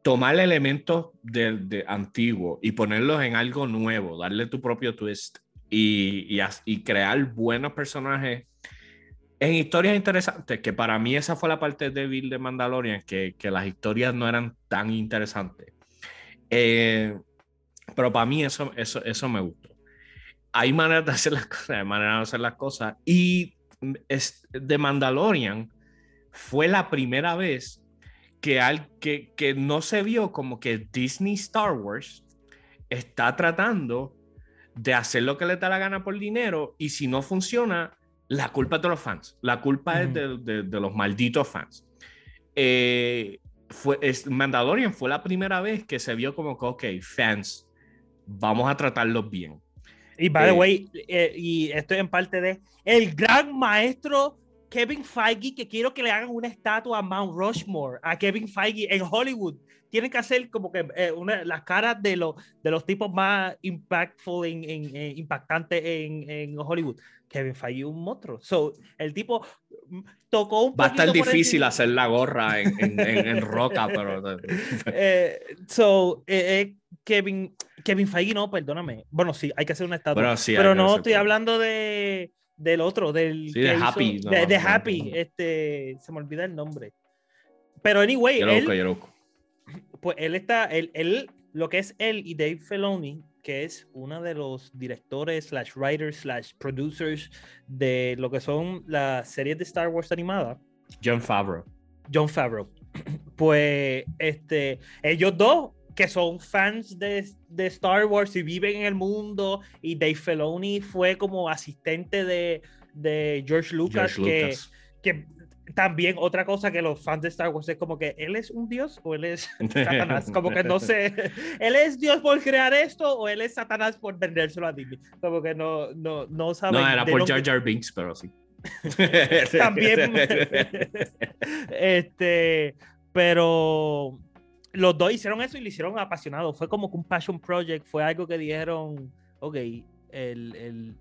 Speaker 1: tomar elementos de, de antiguo y ponerlos en algo nuevo, darle tu propio twist y, y, crear buenos personajes en historias interesantes, que para mí esa fue la parte débil de Mandalorian, que, que las historias no eran tan interesantes. Eh, pero para mí eso, eso, eso me gustó. Hay maneras de hacer las cosas, hay maneras de hacer las cosas. Y es, de Mandalorian fue la primera vez que, al, que, que no se vio como que Disney Star Wars está tratando de hacer lo que le da la gana por dinero y si no funciona, la culpa es de los fans, la culpa es de, los malditos fans. Eh, fue, es, Mandalorian fue la primera vez que se vio como que, ok, fans, vamos a tratarlos bien.
Speaker 2: Y by the eh, way, eh, y esto en parte de el gran maestro Kevin Feige, que quiero que le hagan una estatua a Mount Rushmore, a Kevin Feige en Hollywood tienen que hacer como que eh, una, las caras de, los de los tipos más impactful, en, en, impactantes en, en, Hollywood. Kevin Feige un monstruo. So, el tipo mm, tocó un
Speaker 1: Va a estar difícil hacer la gorra en, en roca, pero...
Speaker 2: eh, so, eh, eh, Kevin, Kevin Feige no, perdóname. Bueno, sí, hay que hacer una estatua. pero no estoy hablando de del otro, del
Speaker 1: sí, de Happy.
Speaker 2: de, Happy, este, se me olvida el nombre. Pero anyway, él, pues él está, él, él, lo que es él y Dave Filoni, que es uno de los directores, slash writers, slash producers de lo que son las series de Star Wars animada.
Speaker 1: John Favreau.
Speaker 2: John Favreau. Pues este, ellos dos que son fans de, de, Star Wars y viven en el mundo, y Dave Filoni fue como asistente de, de George Lucas, que, que también otra cosa que los fans de Star Wars es como que él es un dios o él es Satanás, como que no sé, él es dios por crear esto o él es Satanás por vendérselo a Disney, como que no, no, no saben.
Speaker 1: No, era por Jar Jar Binks, pero sí.
Speaker 2: también, este, pero los dos hicieron eso y lo hicieron apasionado, fue como que un passion project, fue algo que dijeron, ok, el, el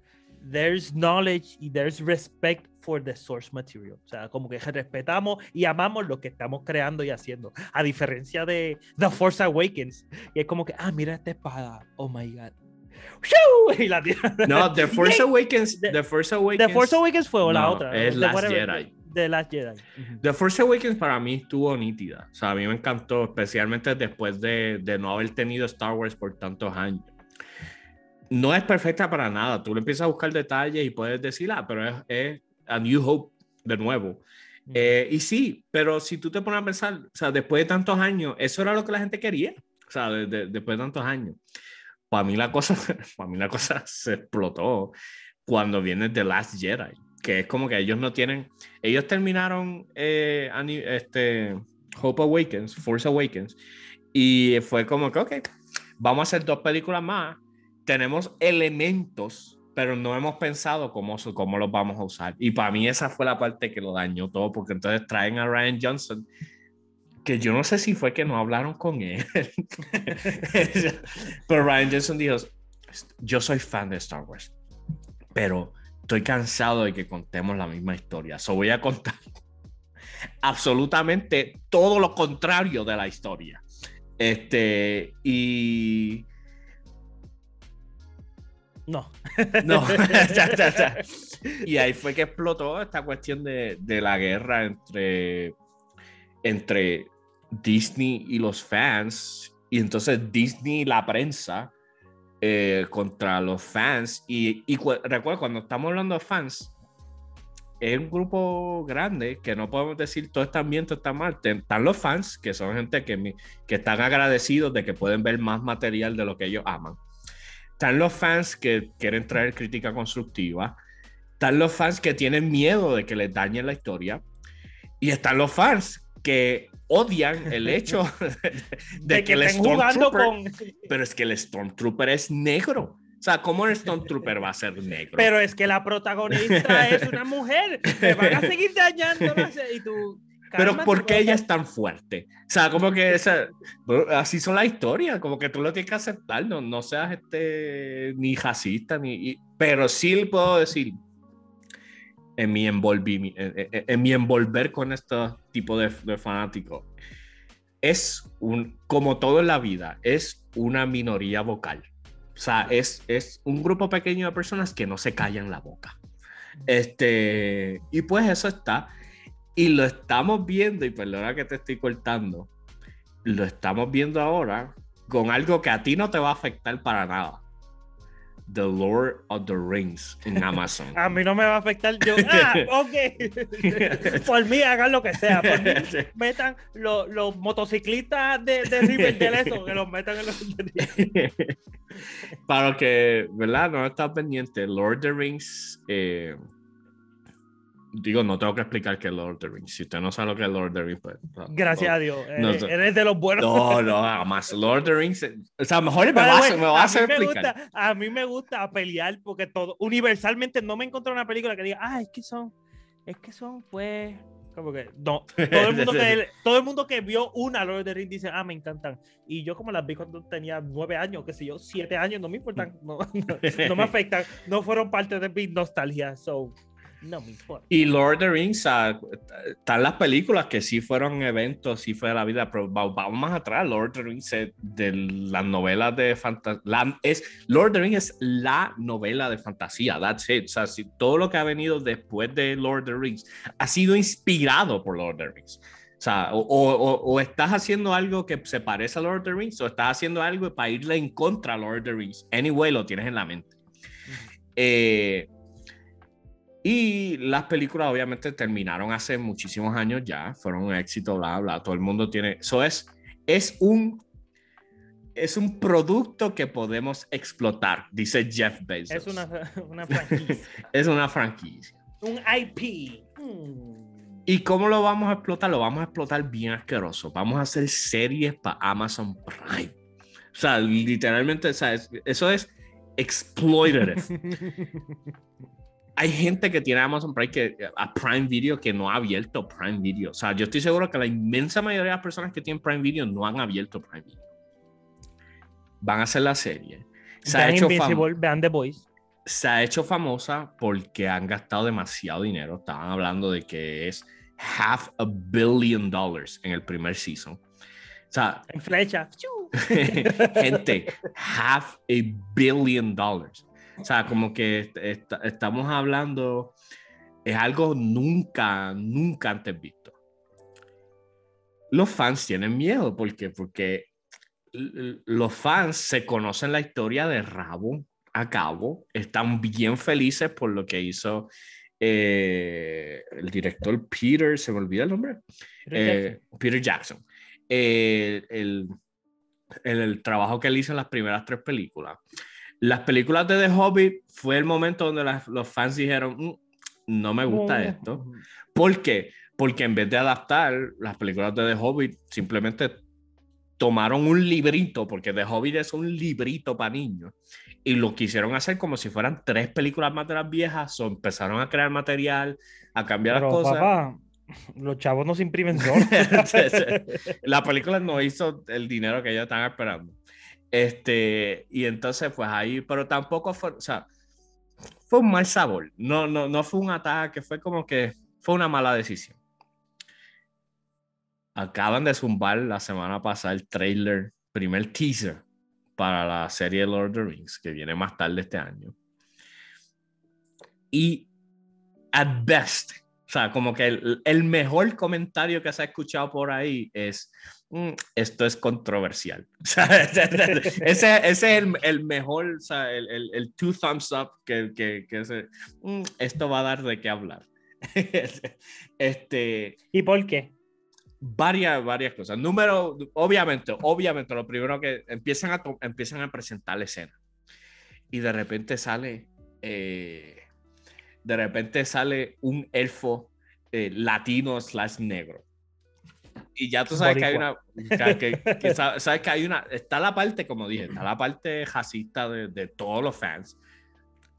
Speaker 2: there's knowledge y there's respect for the source material. O sea, como que respetamos y amamos lo que estamos creando y haciendo. A diferencia de The Force Awakens. Y es como que, ah, mira esta espada. Oh my God.
Speaker 1: Y la no, The Force Awakens. The Force Awakens.
Speaker 2: The Force Awakens fue la otra.
Speaker 1: Es Last Jedi.
Speaker 2: The Last Jedi.
Speaker 1: The Force Awakens para mí estuvo nítida. O sea, a mí me encantó, especialmente después de, de no haber tenido Star Wars por tantos años no es perfecta para nada. Tú le empiezas a buscar detalles y puedes decir, ah, pero es, es A New Hope de nuevo. Eh, y sí, pero si tú te pones a pensar, o sea, después de tantos años, eso era lo que la gente quería, o sea, después de tantos años. Para mí la cosa, para mí la cosa se explotó cuando viene The Last Jedi, que es como que ellos no tienen, ellos terminaron eh, este, Hope Awakens, Force Awakens, y fue como que, ok, vamos a hacer dos películas más tenemos elementos, pero no hemos pensado cómo, cómo los vamos a usar. Y para mí esa fue la parte que lo dañó todo, porque entonces traen a Ryan Johnson, que yo no sé si fue que no hablaron con él, pero Ryan Johnson dijo, yo soy fan de Star Wars, pero estoy cansado de que contemos la misma historia, so voy a contar absolutamente todo lo contrario de la historia. Este, y
Speaker 2: no.
Speaker 1: No. y ahí fue que explotó esta cuestión de, de, la guerra entre, entre Disney y los fans. Y entonces Disney y la prensa eh, contra los fans. Y, y recuerda, cuando estamos hablando de fans, es un grupo grande que no podemos decir todo está bien, todo está mal. Están los fans, que son gente que, que están agradecidos de que pueden ver más material de lo que ellos aman. Están los fans que quieren traer crítica constructiva. Están los fans que tienen miedo de que les dañen la historia. Y están los fans que odian el hecho de, que, el Stormtrooper, con... pero es que el Stormtrooper es negro. O sea, ¿cómo el Stormtrooper va a ser negro?
Speaker 2: Pero es que la protagonista es una mujer. Me van a seguir dañando. Y tú,
Speaker 1: pero ¿por qué ella es tan fuerte? O sea, como que esa, así son las historias, como que tú lo tienes que aceptar, no, no seas este, ni racista, ni, pero sí puedo decir, en mi, envolvi, en, mi envolver con este tipo de, de fanáticos, es un, como todo en la vida, es una minoría vocal. O sea, es, es un grupo pequeño de personas que no se callan la boca. Este, y pues eso está. Y lo estamos viendo, y perdona que te estoy cortando, lo estamos viendo ahora con algo que a ti no te va a afectar para nada. The Lord of the Rings en Amazon.
Speaker 2: a mí no me va a afectar. Yo, ah, ok. por mí hagan lo que sea. Por mí metan los, motociclistas de, de Riverdale, eso, que los metan en los.
Speaker 1: Para que, ¿verdad? No está pendiente. Lord of the Rings. Eh, digo, no tengo que explicar qué es Lord of the Rings. Si usted no sabe lo que es Lord of the Rings, pues.
Speaker 2: Gracias a Dios. eres, de los buenos.
Speaker 1: No, no, jamás. Lord of the Rings. O sea, mejor me, va, a, me va a, hacer explicar.
Speaker 2: a mí me gusta pelear porque todo. Universalmente no me encontré una película que diga, ah, es que son. Es que son, pues. Como que. No. Todo el mundo que, todo el mundo que vio una Lord of the Rings dice, ah, me encantan. Y yo, como las vi cuando tenía nueve años, qué sé yo, siete años, no me importan. No, no, no me afectan. No fueron parte de mi nostalgia. So no me importa.
Speaker 1: Y Lord of the Rings, están las películas que sí fueron eventos, sí fue la vida, pero vamos más atrás. Lord of the Rings es de las novelas de fantasía. Es, Lord of the Rings es la novela de fantasía, that's it. O sea, si todo lo que ha venido después de Lord of the Rings ha sido inspirado por Lord of the Rings. O sea, o, o, estás haciendo algo que se parece a Lord of the Rings o estás haciendo algo para irle en contra a Lord of the Rings. Anyway, lo tienes en la mente. Eh, y las películas obviamente terminaron hace muchísimos años ya, fueron un éxito, bla, bla, todo el mundo tiene, eso es, es un, es un producto que podemos explotar, dice Jeff Bezos.
Speaker 2: Es una, una franquicia.
Speaker 1: es una franquicia.
Speaker 2: Un IP. Hmm.
Speaker 1: ¿Y cómo lo vamos a explotar? Lo vamos a explotar bien asqueroso. Vamos a hacer series para Amazon Prime. O sea, literalmente, ¿sabes? eso es exploitative. hay gente que tiene Amazon Prime, que, a Prime Video que no ha abierto Prime Video. O sea, yo estoy seguro que la inmensa mayoría de las personas que tienen Prime Video no han abierto Prime Video. Van a hacer la serie.
Speaker 2: Se ha hecho vean The Voice.
Speaker 1: Se ha hecho famosa porque han gastado demasiado dinero. Estaban hablando de que es half a billion dollars en el primer season. O sea,
Speaker 2: en flecha.
Speaker 1: gente, half a billion dollars. O sea, como que estamos hablando, es algo nunca, nunca antes visto. Los fans tienen miedo, ¿por qué? Porque los fans se conocen la historia de Rabo a cabo, están bien felices por lo que hizo eh, el director Peter, se me olvida el nombre, Peter Jackson. Eh, el, el, trabajo que él hizo en las primeras tres películas. Las películas de The Hobbit fue el momento donde los fans dijeron, mm, no me gusta esto. ¿Por qué? Porque en vez de adaptar las películas de The Hobbit, simplemente tomaron un librito, porque The Hobbit es un librito para niños, y lo quisieron hacer como si fueran tres películas más de las viejas, o empezaron a crear material, a cambiar las cosas. Papá,
Speaker 2: los chavos no se imprimen solos.
Speaker 1: la película no hizo el dinero que ellos estaban esperando. Este, y entonces, pues ahí, pero tampoco fue, o sea, fue un mal sabor. No, no, no fue un ataque, fue como que fue una mala decisión. Acaban de zumbar la semana pasada el trailer, primer teaser para la serie Lord of the Rings, que viene más tarde este año. Y at best, o sea, como que el, el mejor comentario que se ha escuchado por ahí es, Mm, esto es controversial. ese, es el, el mejor, o sea, el, el, two thumbs up que, que, que ese, mm, esto va a dar de qué hablar. este,
Speaker 2: ¿Y por qué?
Speaker 1: varias, varias cosas. Número, obviamente, obviamente, lo primero que empiezan a, empiezan a presentar la escena. Y de repente sale, eh, de repente sale un elfo eh, latino slash negro. Y ya tú sabes que hay una, que, que- que sa- sabes que hay una, está la parte, como dije, está la parte racista de, de todos los fans.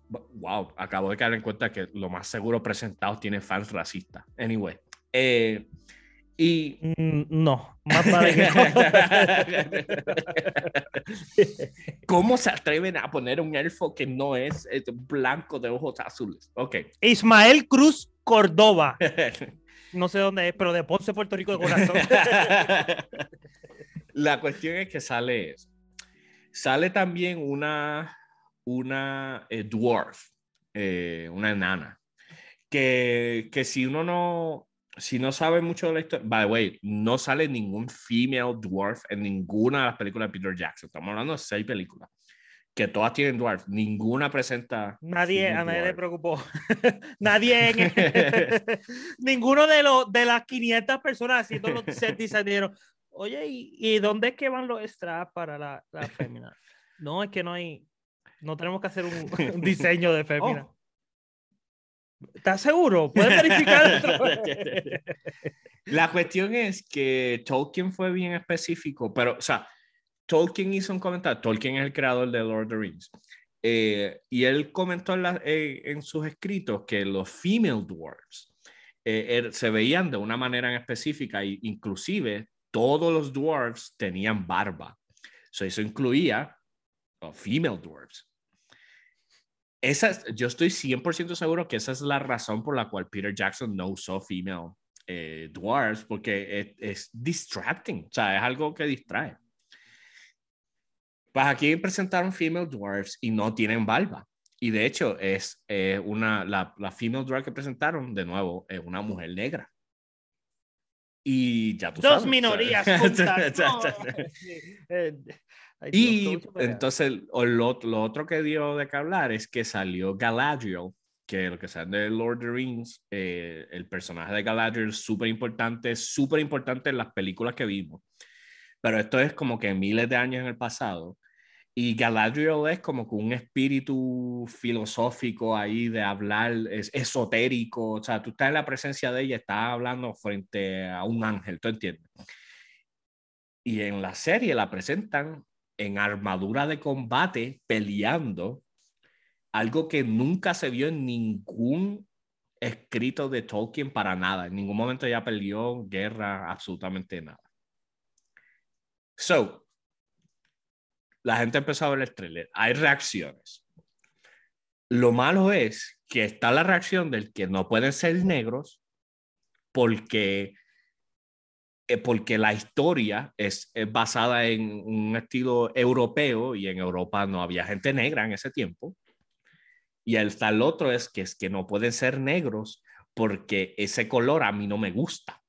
Speaker 1: Wow, acabo de caer en cuenta que lo más seguro presentado tiene fans racistas. Anyway, eh, y
Speaker 2: Mm, No, más vale que no.
Speaker 1: ¿Cómo se atreven a poner un elfo que no es, eh, blanco de ojos azules? Ok.
Speaker 2: Ismael Cruz Córdoba. No sé dónde es, pero de Ponce, Puerto Rico de corazón.
Speaker 1: La cuestión es que sale eso. Sale también una, una eh, dwarf, eh, una enana, que, que si uno no, si no sabe mucho de la historia, by the way, no sale ningún female dwarf en ninguna de las películas de Peter Jackson. Estamos hablando de seis películas, que todas tienen dwarf, ninguna presenta.
Speaker 2: Nadie, a nadie le preocupó. nadie en ninguno de los de las 500 personas haciendo los set dijeron, oye, ¿y, y dónde es que van los straps para la, la fémina? No, es que no hay, no tenemos que hacer un, un diseño de fémina.
Speaker 1: Oh.
Speaker 2: ¿Estás seguro? ¿Puedes verificar?
Speaker 1: La cuestión es que Tolkien fue bien específico, pero, o sea, Tolkien hizo un comentario. Tolkien es el creador de Lord of the Rings. eh, y él comentó en, la- eh, en sus escritos que los female dwarves eh, er- se veían de una manera en específica, e inclusive todos los dwarves tenían barba. So, eso incluía los female dwarves. Esa es- yo estoy 100% seguro que esa es la razón por la cual Peter Jackson no usó female eh, dwarves, porque es, es distracting, o sea, es algo que distrae. Pues aquí presentaron female dwarves y no tienen barba. Y de hecho, es eh, una, la, la female dwarf que presentaron, de nuevo, es una mujer negra. Y ya tú
Speaker 2: Dos
Speaker 1: sabes,
Speaker 2: minorías juntas. Eh, ay, Dios,
Speaker 1: y
Speaker 2: pelea.
Speaker 1: entonces lo, lo otro que dio de qué hablar es que salió Galadriel, que lo que saben de Lord of the Rings, eh, el personaje de Galadriel es súper importante, súper importante en las películas que vimos. Pero esto es como que miles de años en el pasado. Y Galadriel es como que un espíritu filosófico ahí de hablar, es esotérico, o sea, tú estás en la presencia de ella, estás hablando frente a un ángel, ¿tú entiendes? Y en la serie la presentan en armadura de combate peleando, algo que nunca se vio en ningún escrito de Tolkien para nada. En ningún momento ella peleó guerra, absolutamente nada. So, la gente empezó a ver el trailer. Hay reacciones. Lo malo es que está la reacción del que no pueden ser negros porque eh, porque la historia es, basada en un estilo europeo y en Europa no había gente negra en ese tiempo. Y el tal otro es que es que no pueden ser negros porque ese color a mí no me gusta.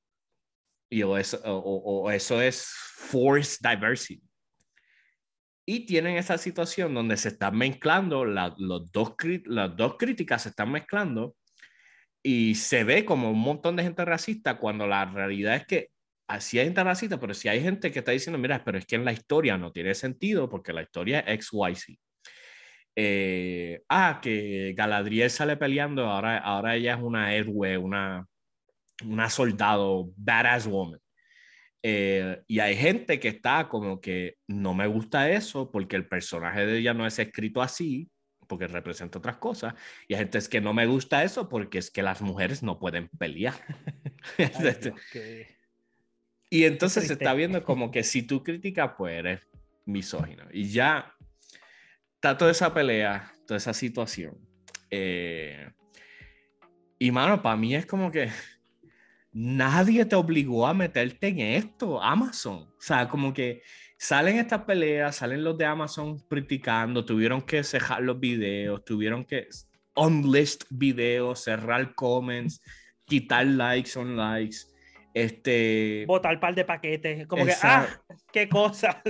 Speaker 1: Y o eso, o eso es forced diversity. Y tienen esa situación donde se están mezclando, la- los dos, las dos críticas se están mezclando y se ve como un montón de gente racista cuando la realidad es que así hay gente racista, pero si hay gente que está diciendo, mira, pero es que en la historia no tiene sentido porque la historia es XYZ. Eh, ah, que Galadriel sale peleando, ahora, ahora ella es una héroe, una, una soldado, badass woman. Eh, y hay gente que está como que no me gusta eso porque el personaje de ella no es escrito así, porque representa otras cosas. Y hay gente es que no me gusta eso porque es que las mujeres no pueden pelear.
Speaker 2: Ay, Dios, qué-
Speaker 1: y entonces se está viendo como que si tú criticas, pues eres misógino. Y ya está toda esa pelea, toda esa situación. Eh, y mano, para mí es como que nadie te obligó a meterte en esto, Amazon. O sea, como que salen estas peleas, salen los de Amazon criticando, tuvieron que cerrar los videos, tuvieron que unlist videos, cerrar comments, quitar likes on likes. Este,
Speaker 2: Botar par de paquetes. Como que, ah, qué cosa.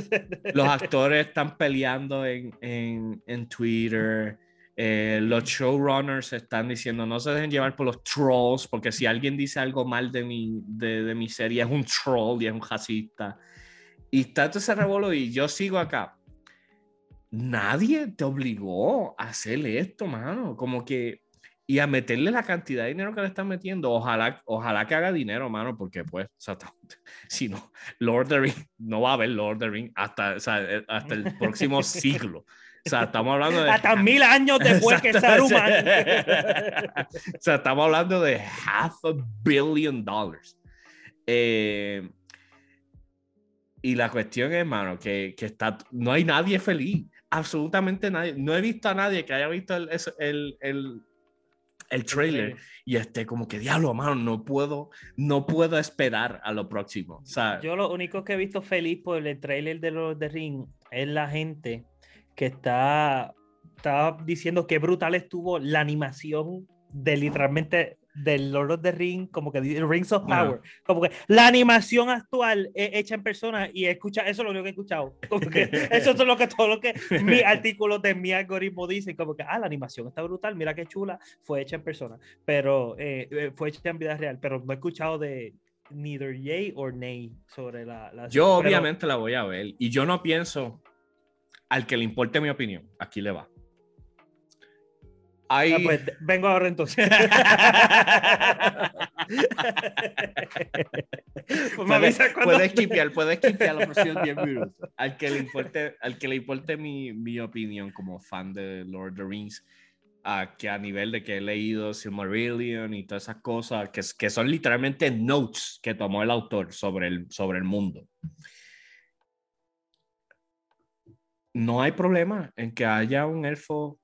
Speaker 1: los actores están peleando en, en, en Twitter. Eh, los showrunners están diciendo no se dejen llevar por los trolls, porque si alguien dice algo mal de mi, de, de mi serie es un troll y es un racista. Y está todo ese revuelo y yo sigo acá. Nadie te obligó a hacer esto, mano. Como que y a meterle la cantidad de dinero que le están metiendo. Ojalá, ojalá que haga dinero, mano, porque pues, o sea, si no, Lord of the Ring, no va a haber Lord of the Ring hasta, o sea, eh, hasta el próximo siglo. O sea, estamos hablando de...
Speaker 2: Hasta mil años después que Saruman.
Speaker 1: o sea, estamos hablando de half a billion dollars. Eh, y la cuestión es, mano, que, que, está, no hay nadie feliz. Absolutamente nadie. No he visto a nadie que haya visto el, el, el, el trailer y esté como que diablo, mano, no puedo, no puedo esperar a lo próximo. O sea,
Speaker 2: yo lo único que he visto feliz por el trailer de los de Ring es la gente que está, está diciendo que brutal estuvo la animación de literalmente del Lord of the Ring, como que Rings of Power, como que la animación actual hecha en persona y escucha, eso es lo único que he escuchado, como que eso es lo que todo lo que mis artículos de mi algoritmo dicen, como que, ah, la animación está brutal, mira qué chula, fue hecha en persona, pero eh, eh fue hecha en vida real, pero no he escuchado de neither yay or nay sobre la... la
Speaker 1: yo obviamente la voy a ver y yo no pienso al que le importe mi opinión, aquí le va.
Speaker 2: Ah, pues, vengo ahora entonces.
Speaker 1: pues puedes, puedes skipear, puedes skipear los próximos 10 minutos. Al que le importe, al que le importe mi, mi opinión como fan de Lord of the Rings, a que a nivel de que he leído Silmarillion y todas esas cosas, que, que son literalmente notes que tomó el autor sobre el, sobre el mundo. No hay problema en que haya un elfo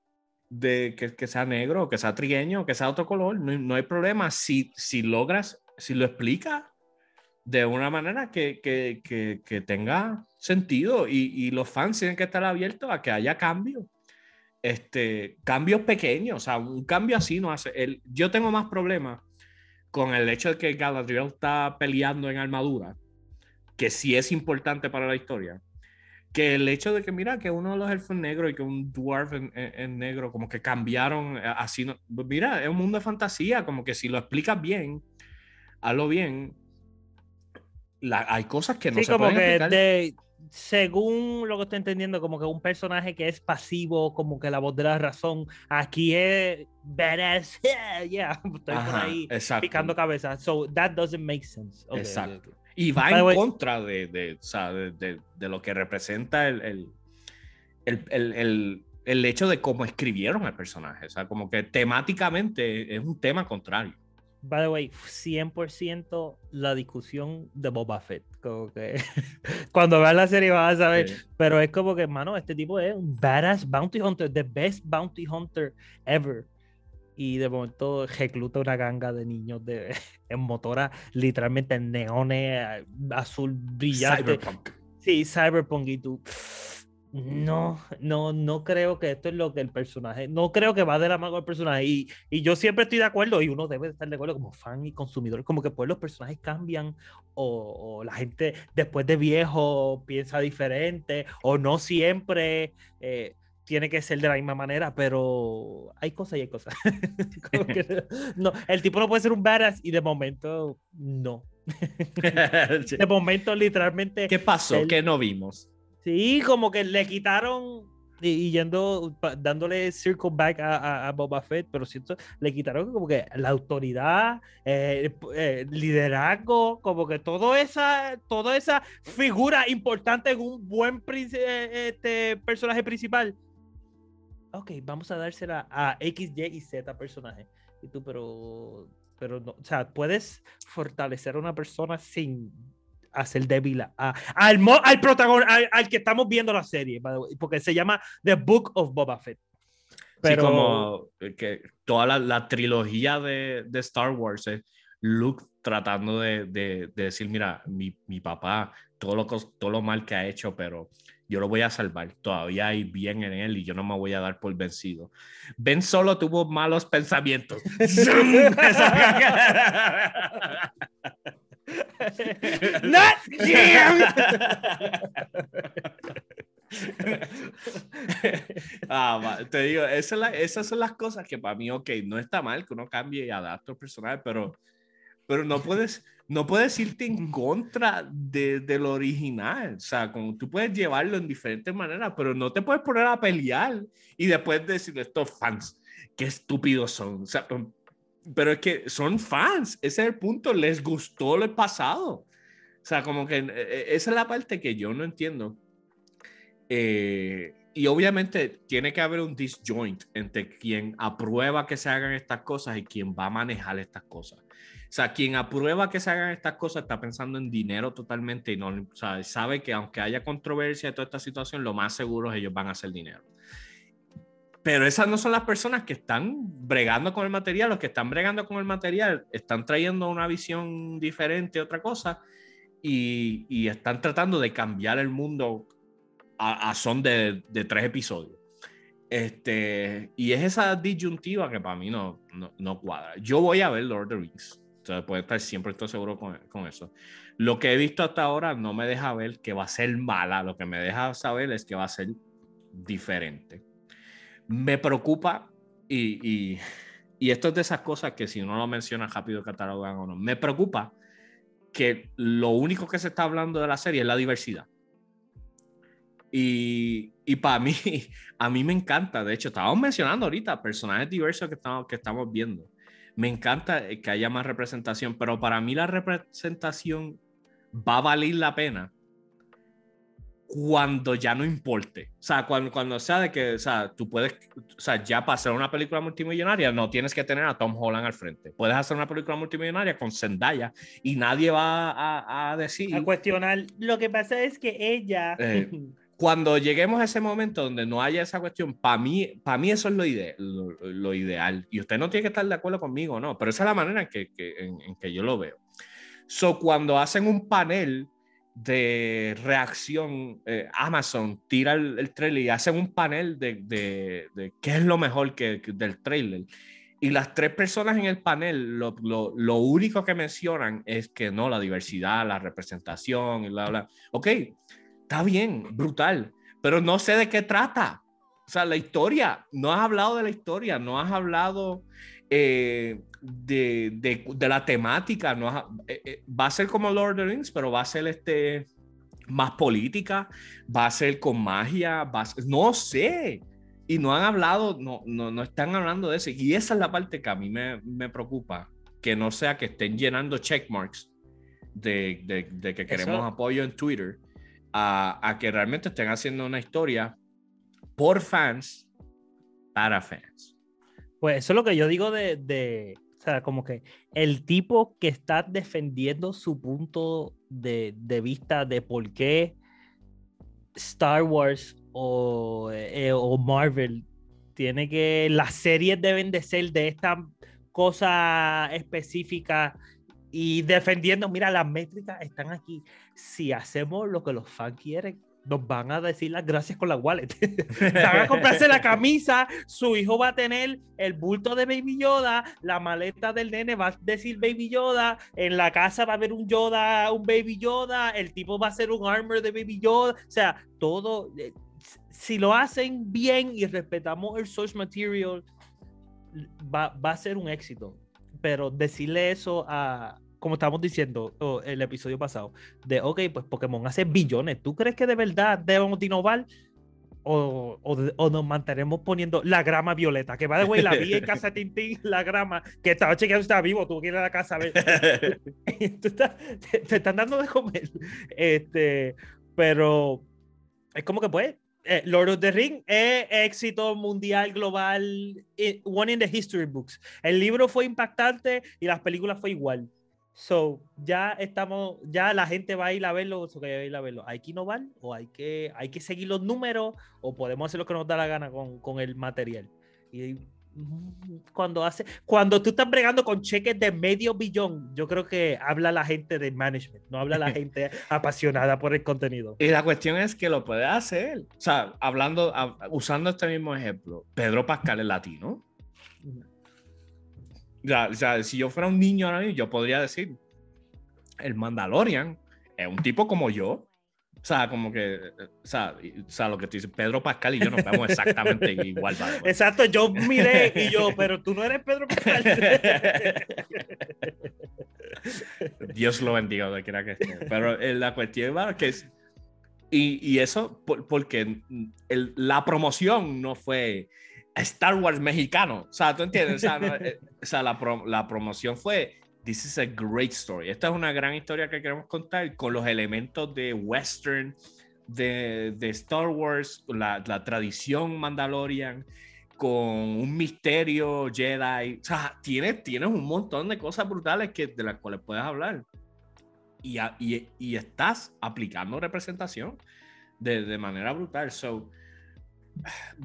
Speaker 1: de que, que, sea negro, que sea trigueño, que sea otro color, no, no hay problema si, si logras, si lo explicas de una manera que, que, que tenga sentido y, y, los fans tienen que estar abiertos a que haya cambios. Este, cambios pequeños, o sea, un cambio así no hace. El, yo tengo más problemas con el hecho de que Galadriel está peleando en armadura, que sí es importante para la historia, que el hecho de que, mira, que uno de los elfos negros y que un dwarf en, negro, como que cambiaron eh, así, no, mira, es un mundo de fantasía, como que si lo explicas bien, hazlo bien, la, hay cosas que no
Speaker 2: sí,
Speaker 1: se
Speaker 2: como
Speaker 1: pueden
Speaker 2: que de, según lo que estoy entendiendo, como que un personaje que es pasivo, como que la voz de la razón, aquí es badass, yeah, yeah. estoy Ajá, por ahí exacto. picando cabeza, so that doesn't make sense.
Speaker 1: Okay, exacto. Okay. Y va en contra de, de, o sea, de, de, lo que representa el, el, el, el, el hecho de cómo escribieron el personaje. O sea, como que temáticamente es un tema contrario.
Speaker 2: By the way, 100% la discusión de Boba Fett. Como que cuando veas la serie vas a saber. Sí. Pero es como que, mano, este tipo es un badass bounty hunter, the best bounty hunter ever y de momento recluta una ganga de niños de, en motora, literalmente en neones, azul brillante.
Speaker 1: Cyberpunk.
Speaker 2: Sí, cyberpunk y tú. No, no, no creo que esto es lo que el personaje, no creo que va de la mano con el personaje y, y yo siempre estoy de acuerdo y uno debe estar de acuerdo como fan y consumidor, como que pues los personajes cambian o, o la gente después de viejo piensa diferente o no siempre. Eh, tiene que ser de la misma manera, pero hay cosas y hay cosas. no, el tipo no puede ser un badass y de momento no. de momento literalmente...
Speaker 1: ¿Qué pasó? El, ¿Qué no vimos?
Speaker 2: Sí, como que le quitaron y, y yendo, dándole circle back a, a, a, Boba Fett, pero siento, le quitaron como que la autoridad, eh, eh, liderazgo, como que todo esa, toda esa figura importante en un buen este, personaje principal ok, vamos a dársela a X, Y y Z personaje. Y tú, pero, pero no, o sea, puedes fortalecer a una persona sin hacer débil a, al, al protagonista, al, al, que estamos viendo la serie, porque se llama The Book of Boba Fett.
Speaker 1: Pero sí, como que toda la, la trilogía de, de, Star Wars es Luke tratando de, de, de decir, mira, mi, mi papá, todo lo, todo lo mal que ha hecho, pero yo lo voy a salvar. Todavía hay bien en él y yo no me voy a dar por vencido. Ben solo tuvo malos pensamientos.
Speaker 2: Not
Speaker 1: ah, te digo, esas son las cosas que para mí, ok, no está mal que uno cambie y adapte el personaje, pero, pero no puedes, no puedes irte en contra de, lo original. O sea, como tú puedes llevarlo en diferentes maneras, pero no te puedes poner a pelear y después decir estos fans, qué estúpidos son. O sea, pero es que son fans, ese es el punto, les gustó el pasado. O sea, como que eh, eh, esa es la parte que yo no entiendo. Eh, y obviamente tiene que haber un disjoint entre quien aprueba que se hagan estas cosas y quien va a manejar estas cosas. O sea, quien aprueba que se hagan estas cosas está pensando en dinero totalmente y no, o sea, sabe que aunque haya controversia de toda esta situación, lo más seguro es ellos van a hacer dinero. Pero esas no son las personas que están bregando con el material. Los que están bregando con el material están trayendo una visión diferente, otra cosa, y, están tratando de cambiar el mundo a, son de, tres episodios. Este, y es esa disyuntiva que para mí no, no, cuadra. Yo voy a ver Lord of the Rings. O puede estar siempre estoy seguro con, eso. Lo que he visto hasta ahora no me deja ver que va a ser mala. Lo que me deja saber es que va a ser diferente. Me preocupa y, esto es de esas cosas que si uno lo menciona rápido catalogan o no. Me preocupa que lo único que se está hablando de la serie es la diversidad. Y, y para mí, a mí me encanta. De hecho, estábamos mencionando ahorita personajes diversos que estamos, que estamos viendo. Me encanta que haya más representación, pero para mí la representación va a valer la pena cuando ya no importe. O sea, cuando, cuando sea de que, o sea, tú puedes, o sea, ya para hacer una película multimillonaria no tienes que tener a Tom Holland al frente. Puedes hacer una película multimillonaria con Zendaya y nadie va a, a decir...
Speaker 2: A cuestionar. Lo que pasa es que ella...
Speaker 1: Eh, cuando lleguemos a ese momento donde no haya esa cuestión, para mí, para mí eso es lo, ide lo, lo, ideal. Y usted no tiene que estar de acuerdo conmigo, no, pero esa es la manera en que, que en, en que yo lo veo. So, cuando hacen un panel de reacción, eh, Amazon tira el, trailer y hacen un panel de, de, de, qué es lo mejor que, del trailer. Y las tres personas en el panel, lo, lo, lo, único que mencionan es que no, la diversidad, la representación, y bla, bla. Ok, está bien, brutal, pero no sé de qué trata. O sea, la historia, no has hablado de la historia, no has hablado eh, de, de, de, la temática. No, eh, eh, va a ser como Lord of the Rings, pero va a ser este, más política, va a ser con magia, va no sé. Y no han hablado, no, no, no, están hablando de eso. Y esa es la parte que a mí me, me preocupa, que no sea que estén llenando checkmarks de, de, de que queremos apoyo en Twitter, a, a que realmente estén haciendo una historia por fans, para fans.
Speaker 2: Pues eso es lo que yo digo de, de, o sea, como que el tipo que está defendiendo su punto de, de vista de por qué Star Wars o, eh, o, Marvel tiene que, las series deben de ser de esta cosa específica y defendiendo, mira, las métricas están aquí. Si hacemos lo que los fans quieren, nos van a decir las gracias con la wallet. van a comprarse la camisa, su hijo va a tener el bulto de Baby Yoda, la maleta del nene va a decir Baby Yoda, en la casa va a haber un Yoda, un Baby Yoda, el tipo va a ser un armor de Baby Yoda, o sea, todo, eh, si lo hacen bien y respetamos el source material, va, va a ser un éxito. Pero decirle eso a, como estábamos diciendo el episodio pasado, de, ok, pues Pokémon hace billones. ¿Tú crees que de verdad debemos innovar? O, o, nos mantenemos poniendo la grama violeta, que va de güey, la vi en casa de Tintín, la grama, que estaba chequeando, está vivo, tú que ir a la casa a ver. te, están dando de comer. Este, pero es como que pues, eh, Lord of the Ring es éxito mundial, global, eh, one in the history books. El libro fue impactante y las películas fue igual. So, ya estamos, ya la gente va a ir a verlo, so que va a ir a verlo. ¿Hay que innovar o hay que, hay que seguir los números o podemos hacer lo que nos da la gana con, con el material? Y mm, cuando hace, cuando tú estás bregando con cheques de medio billón, yo creo que habla la gente del management, no habla la gente apasionada por el contenido.
Speaker 1: Y la cuestión es que lo puede hacer. O sea, hablando, usando este mismo ejemplo, Pedro Pascal es latino. O sea, si yo fuera un niño ahora mismo, yo podría decir, el Mandalorian es un tipo como yo. O sea, como que, o sea, o sea, lo que tú dices, Pedro Pascal y yo nos vemos exactamente igual.
Speaker 2: Exacto, yo miré y yo, pero tú no eres Pedro Pascal.
Speaker 1: Dios lo bendiga donde quiera que esté. Pero eh, la cuestión es que es, y, y eso porque el, la promoción no fue Star Wars mexicano. O sea, ¿tú entiendes? O sea, eh, o sea la, la promoción fue This is a great story. Esta es una gran historia que queremos contar con los elementos de western, de, de Star Wars, la, la, tradición Mandalorian, con un misterio Jedi. O sea, tienes, tienes un montón de cosas brutales que, de las cuales puedes hablar. Y, y, y estás aplicando representación de, de manera brutal. So,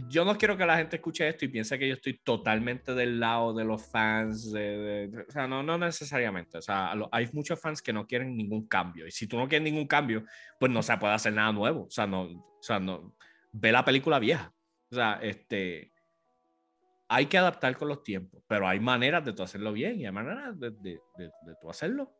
Speaker 1: yo no quiero que la gente escuche esto y piense que yo estoy totalmente del lado de los fans. De, o sea, no, no necesariamente. O sea, hay muchos fans que no quieren ningún cambio. Y si tú no quieres ningún cambio, pues no se puede hacer nada nuevo. O sea, no, o sea, no. Ve la película vieja. O sea, este. Hay que adaptar con los tiempos, pero hay maneras de tú hacerlo bien y hay maneras de, de, de, de tú hacerlo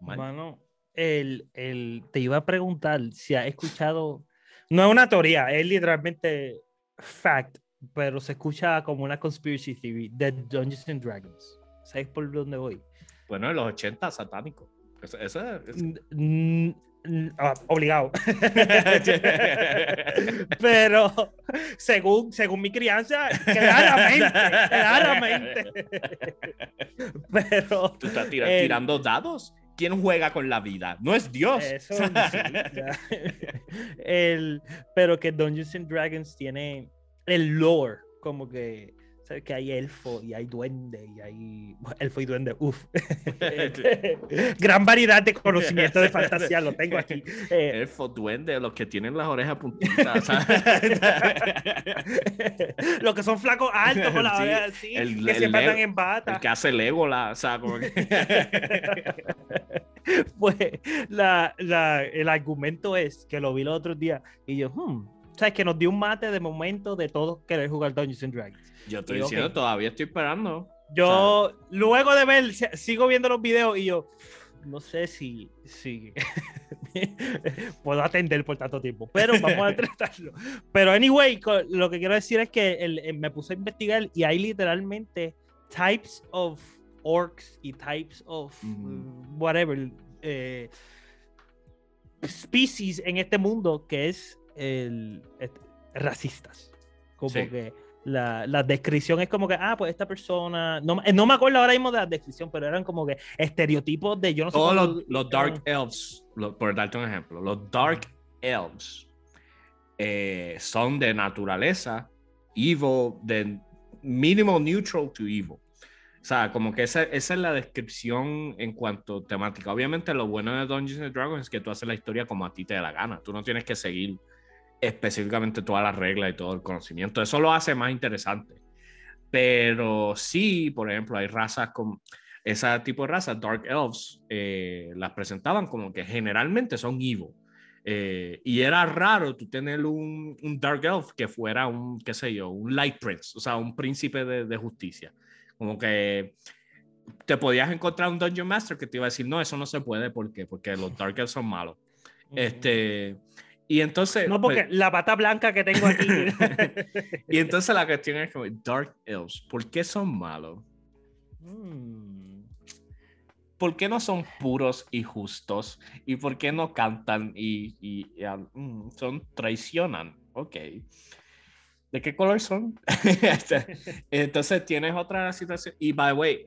Speaker 2: Mano, el, el, te iba a preguntar si has escuchado. No es una teoría, es literalmente fact, pero se escucha como una conspiracy theory de Dungeons and Dragons. ¿Sabes por dónde voy?
Speaker 1: Bueno, en los 80, satánico. Eso,
Speaker 2: ah, obligado. pero según, según mi crianza, claramente, claramente.
Speaker 1: pero. ¿Tú estás tirando dados? ¿Quién juega con la vida? No es Dios. Eso, sí,
Speaker 2: el, pero que Dungeons and Dragons tiene el lore, como que, ¿sabes? que hay elfo y hay duende y hay elfo y duende, uff. Gran variedad de conocimiento de fantasía, lo tengo aquí.
Speaker 1: Eh, elfo, duende, los que tienen las orejas puntitas,
Speaker 2: los que son flacos altos con las orejas así, que se siempre en bata.
Speaker 1: El que hace Legolas, o sea, como que...
Speaker 2: pues la, la, el argumento es que lo vi el otro día y yo, hmm, sabes que nos dio un mate de momento de todos querer jugar Dungeons and Dragons.
Speaker 1: Yo estoy diciendo, todavía estoy esperando.
Speaker 2: Yo, luego de ver, sigo viendo los videos y yo, no sé si, si puedo atender por tanto tiempo, pero vamos a tratarlo. Pero, anyway, lo que quiero decir es que el, me puse a investigar y hay literalmente types of orcs y types of whatever eh, species en este mundo que es el, racistas. Como que la, la, descripción es como que, ah, pues esta persona, no, no, me acuerdo ahora mismo de la descripción, pero eran como que estereotipos de yo no sé.
Speaker 1: Todos los, los, Dark Elves, por darte un ejemplo, los Dark Elves eh, son de naturaleza evil, de mínimo neutral to evil. O sea, como que esa, esa, es la descripción en cuanto a temática. Obviamente, lo bueno de Dungeons and Dragons es que tú haces la historia como a ti te da la gana. Tú no tienes que seguir específicamente todas las reglas y todo el conocimiento. Eso lo hace más interesante. Pero sí, por ejemplo, hay razas con ese tipo de razas, Dark Elves, eh, las presentaban como que generalmente son evil. Eh, y era raro tú tener un, un, Dark Elf que fuera un, qué sé yo, un Light Prince, o sea, un príncipe de, de justicia. Como que te podías encontrar un Dungeon Master que te iba a decir, no, eso no se puede, ¿por qué? Porque los Dark Elves son malos. Este, y entonces.
Speaker 2: No, porque pues la pata blanca que tengo aquí.
Speaker 1: y entonces la cuestión es como, Dark Elves, ¿por qué son malos? Hmm. ¿Por qué no son puros y justos? ¿Y por qué no cantan y, y, mm, son traicionan? Ok. ¿De qué color son? Este, entonces tienes otra situación. Y by the way,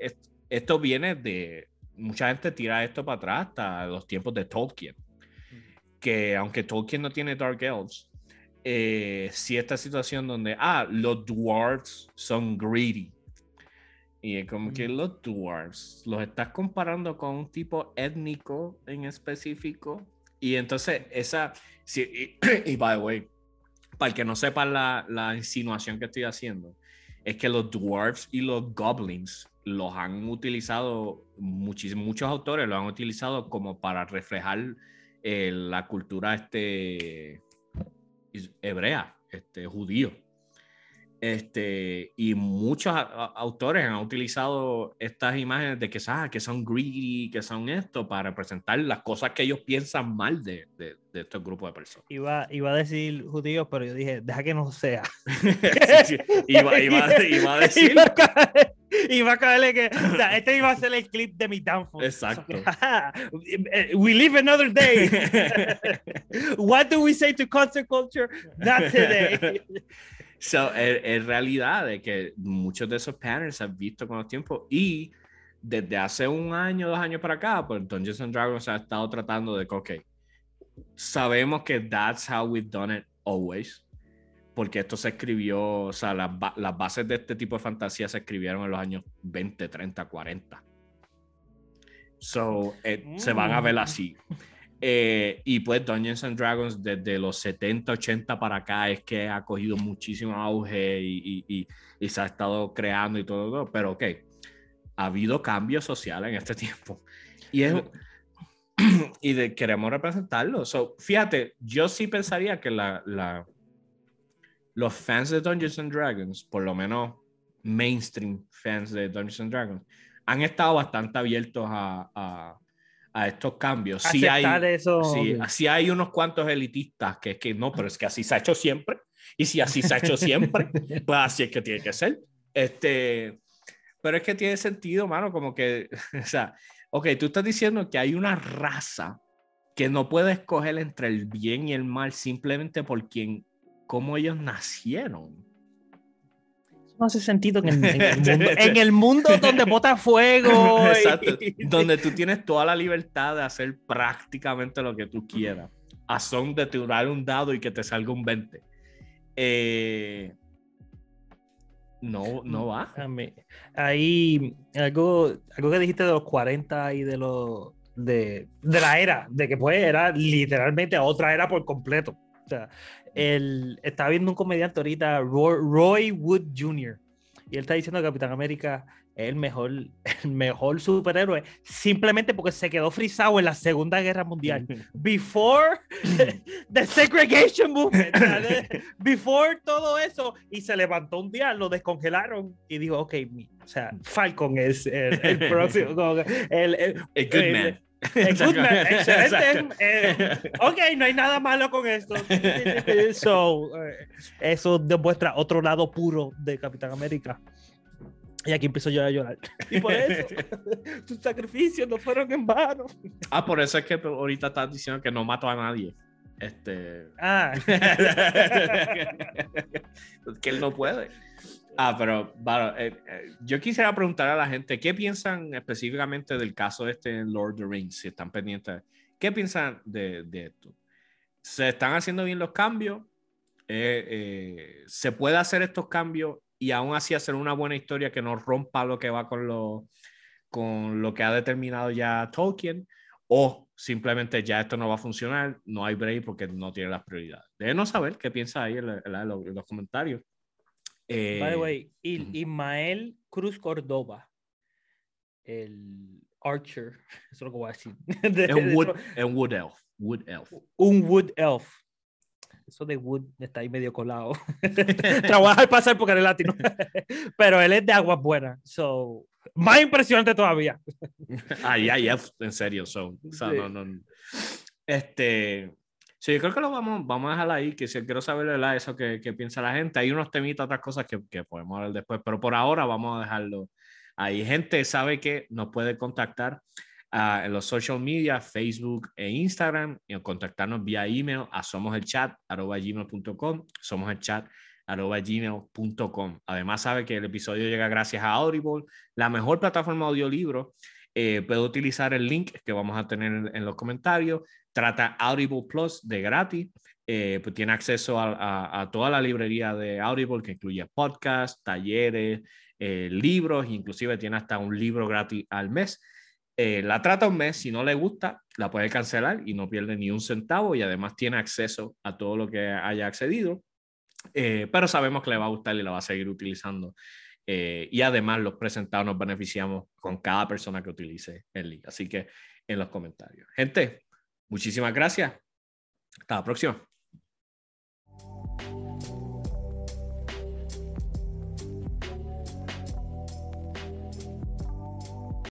Speaker 1: esto viene de. Mucha gente tira esto para atrás hasta los tiempos de Tolkien que aunque Tolkien no tiene Dark Elves, eh, sí esta situación donde, ah, los dwarves son greedy. Y es como que los dwarves los estás comparando con un tipo étnico en específico. Y entonces esa, sí, y, by the way, para el que no sepa la, la insinuación que estoy haciendo, es que los dwarves y los goblins los han utilizado, muchos autores lo han utilizado como para reflejar la cultura este, hebrea, este, judío. Este, y muchos autores han utilizado estas imágenes de que, ah, que son greedy, que son esto, para representar las cosas que ellos piensan mal de, de, de estos grupos de personas.
Speaker 2: Iba, iba a decir judíos, pero yo dije, deja que no sea.
Speaker 1: Iba, iba, iba, a decir.
Speaker 2: Iba a, caerle que, o sea, este iba a ser el clip de mi downfall.
Speaker 1: Exacto.
Speaker 2: we live another day. What do we say to concert culture? Not today.
Speaker 1: So, en, realidad de que muchos de esos patterns se han visto con los tiempos y desde hace un año, dos años para acá, pues Dungeons and Dragons ha estado tratando de que, ok, sabemos que that's how we've done it always, porque esto se escribió, o sea, las, las bases de este tipo de fantasía se escribieron en los años 20, 30, 40. So, eh, se van a ver mm. así. Eh, y pues Dungeons and Dragons desde los 70, 80 para acá es que ha cogido muchísimo auge y, y, y, se ha estado creando y todo, pero ok, ha habido cambios sociales en este tiempo. Y, es, y de, queremos representarlo. So, fíjate, yo sí pensaría que la, la, los fans de Dungeons and Dragons, por lo menos mainstream fans de Dungeons and Dragons, han estado bastante abiertos a a estos cambios. Sí hay,
Speaker 2: eso.
Speaker 1: Sí, hay unos cuantos elitistas que es que no, pero es que así se ha hecho siempre. Y si así se ha hecho siempre, pues así es que tiene que ser. Este, pero es que tiene sentido, mano, como que, o sea, ok, tú estás diciendo que hay una raza que no puede escoger entre el bien y el mal simplemente por quien, cómo ellos nacieron
Speaker 2: no hace sentido en, el, mundo, donde bota fuego.
Speaker 1: Exacto. donde tú tienes toda la libertad de hacer prácticamente lo que tú quieras. A son de tirar un dado y que te salga un 20. Eh, no, no va.
Speaker 2: Ahí, algo, algo que dijiste de los 40 y de los de, de la era, de que pues era literalmente otra era por completo. O sea, el, estaba viendo un comediante ahorita, Roy, Wood Jr., y él está diciendo que Capitán América es el mejor, el mejor superhéroe simplemente porque se quedó frisado en la Segunda Guerra Mundial. Before the segregation movement, before todo eso, y se levantó un día, lo descongelaron y dijo, ok, o sea, Falcon es el, próximo. El, el,
Speaker 1: good man.
Speaker 2: Excelente. Eh, ok, no hay nada malo con esto. So, eh, eso demuestra otro lado puro de Capitán América. Y aquí empezó yo a llorar. Y por eso, tus sacrificios no fueron en vano.
Speaker 1: Ah, por eso es que ahorita estás diciendo que no mató a nadie. Este.
Speaker 2: Ah.
Speaker 1: que él no puede. Ah, pero eh, eh, yo quisiera preguntar a la gente, ¿qué piensan específicamente del caso este en Lord of the Rings? Si están pendientes, ¿qué piensan de, esto? ¿Se están haciendo bien los cambios? Eh, ¿Se puede hacer estos cambios y aún así hacer una buena historia que no rompa lo que va con lo, con lo que ha determinado ya Tolkien? ¿O simplemente ya esto no va a funcionar, no hay break porque no tiene las prioridades? Déjenos saber qué piensa ahí en los comentarios.
Speaker 2: By the way, eh, Ismael Cruz Córdoba, el Archer, eso es lo que voy a decir.
Speaker 1: Es un wood, wood, Elf. Wood Elf.
Speaker 2: Un Wood Elf. Eso de Wood está ahí medio colado. Trabaja al pasar porque eres latino. Pero él es de aguas buenas. So, más impresionante todavía.
Speaker 1: Ay, ay, en serio. So, no, no. Este, Sí, yo creo que lo vamos, vamos a dejar ahí, que si quiero saber ¿verdad? eso que, que, piensa la gente. Hay unos temitas, otras cosas que, que, podemos hablar después, pero por ahora vamos a dejarlo ahí. Gente sabe que nos puede contactar uh, en los social media, Facebook e Instagram, y contactarnos vía email a somoselchat.gmail.com, somos el chat gmail.com. Además sabe que el episodio llega gracias a Audible, la mejor plataforma de audiolibro. Eh, puede utilizar el link que vamos a tener en los comentarios trata Audible Plus de gratis. Eh, pues tiene acceso a, toda la librería de Audible que incluye podcasts, talleres, eh, libros, inclusive tiene hasta un libro gratis al mes. Eh, la trata un mes, si no le gusta, la puede cancelar y no pierde ni un centavo y además tiene acceso a todo lo que haya accedido. pero sabemos que le va a gustar y la va a seguir utilizando. y además los presentados nos beneficiamos con cada persona que utilice el link. Así que en los comentarios. Gente, Muchísimas gracias. Hasta la próxima.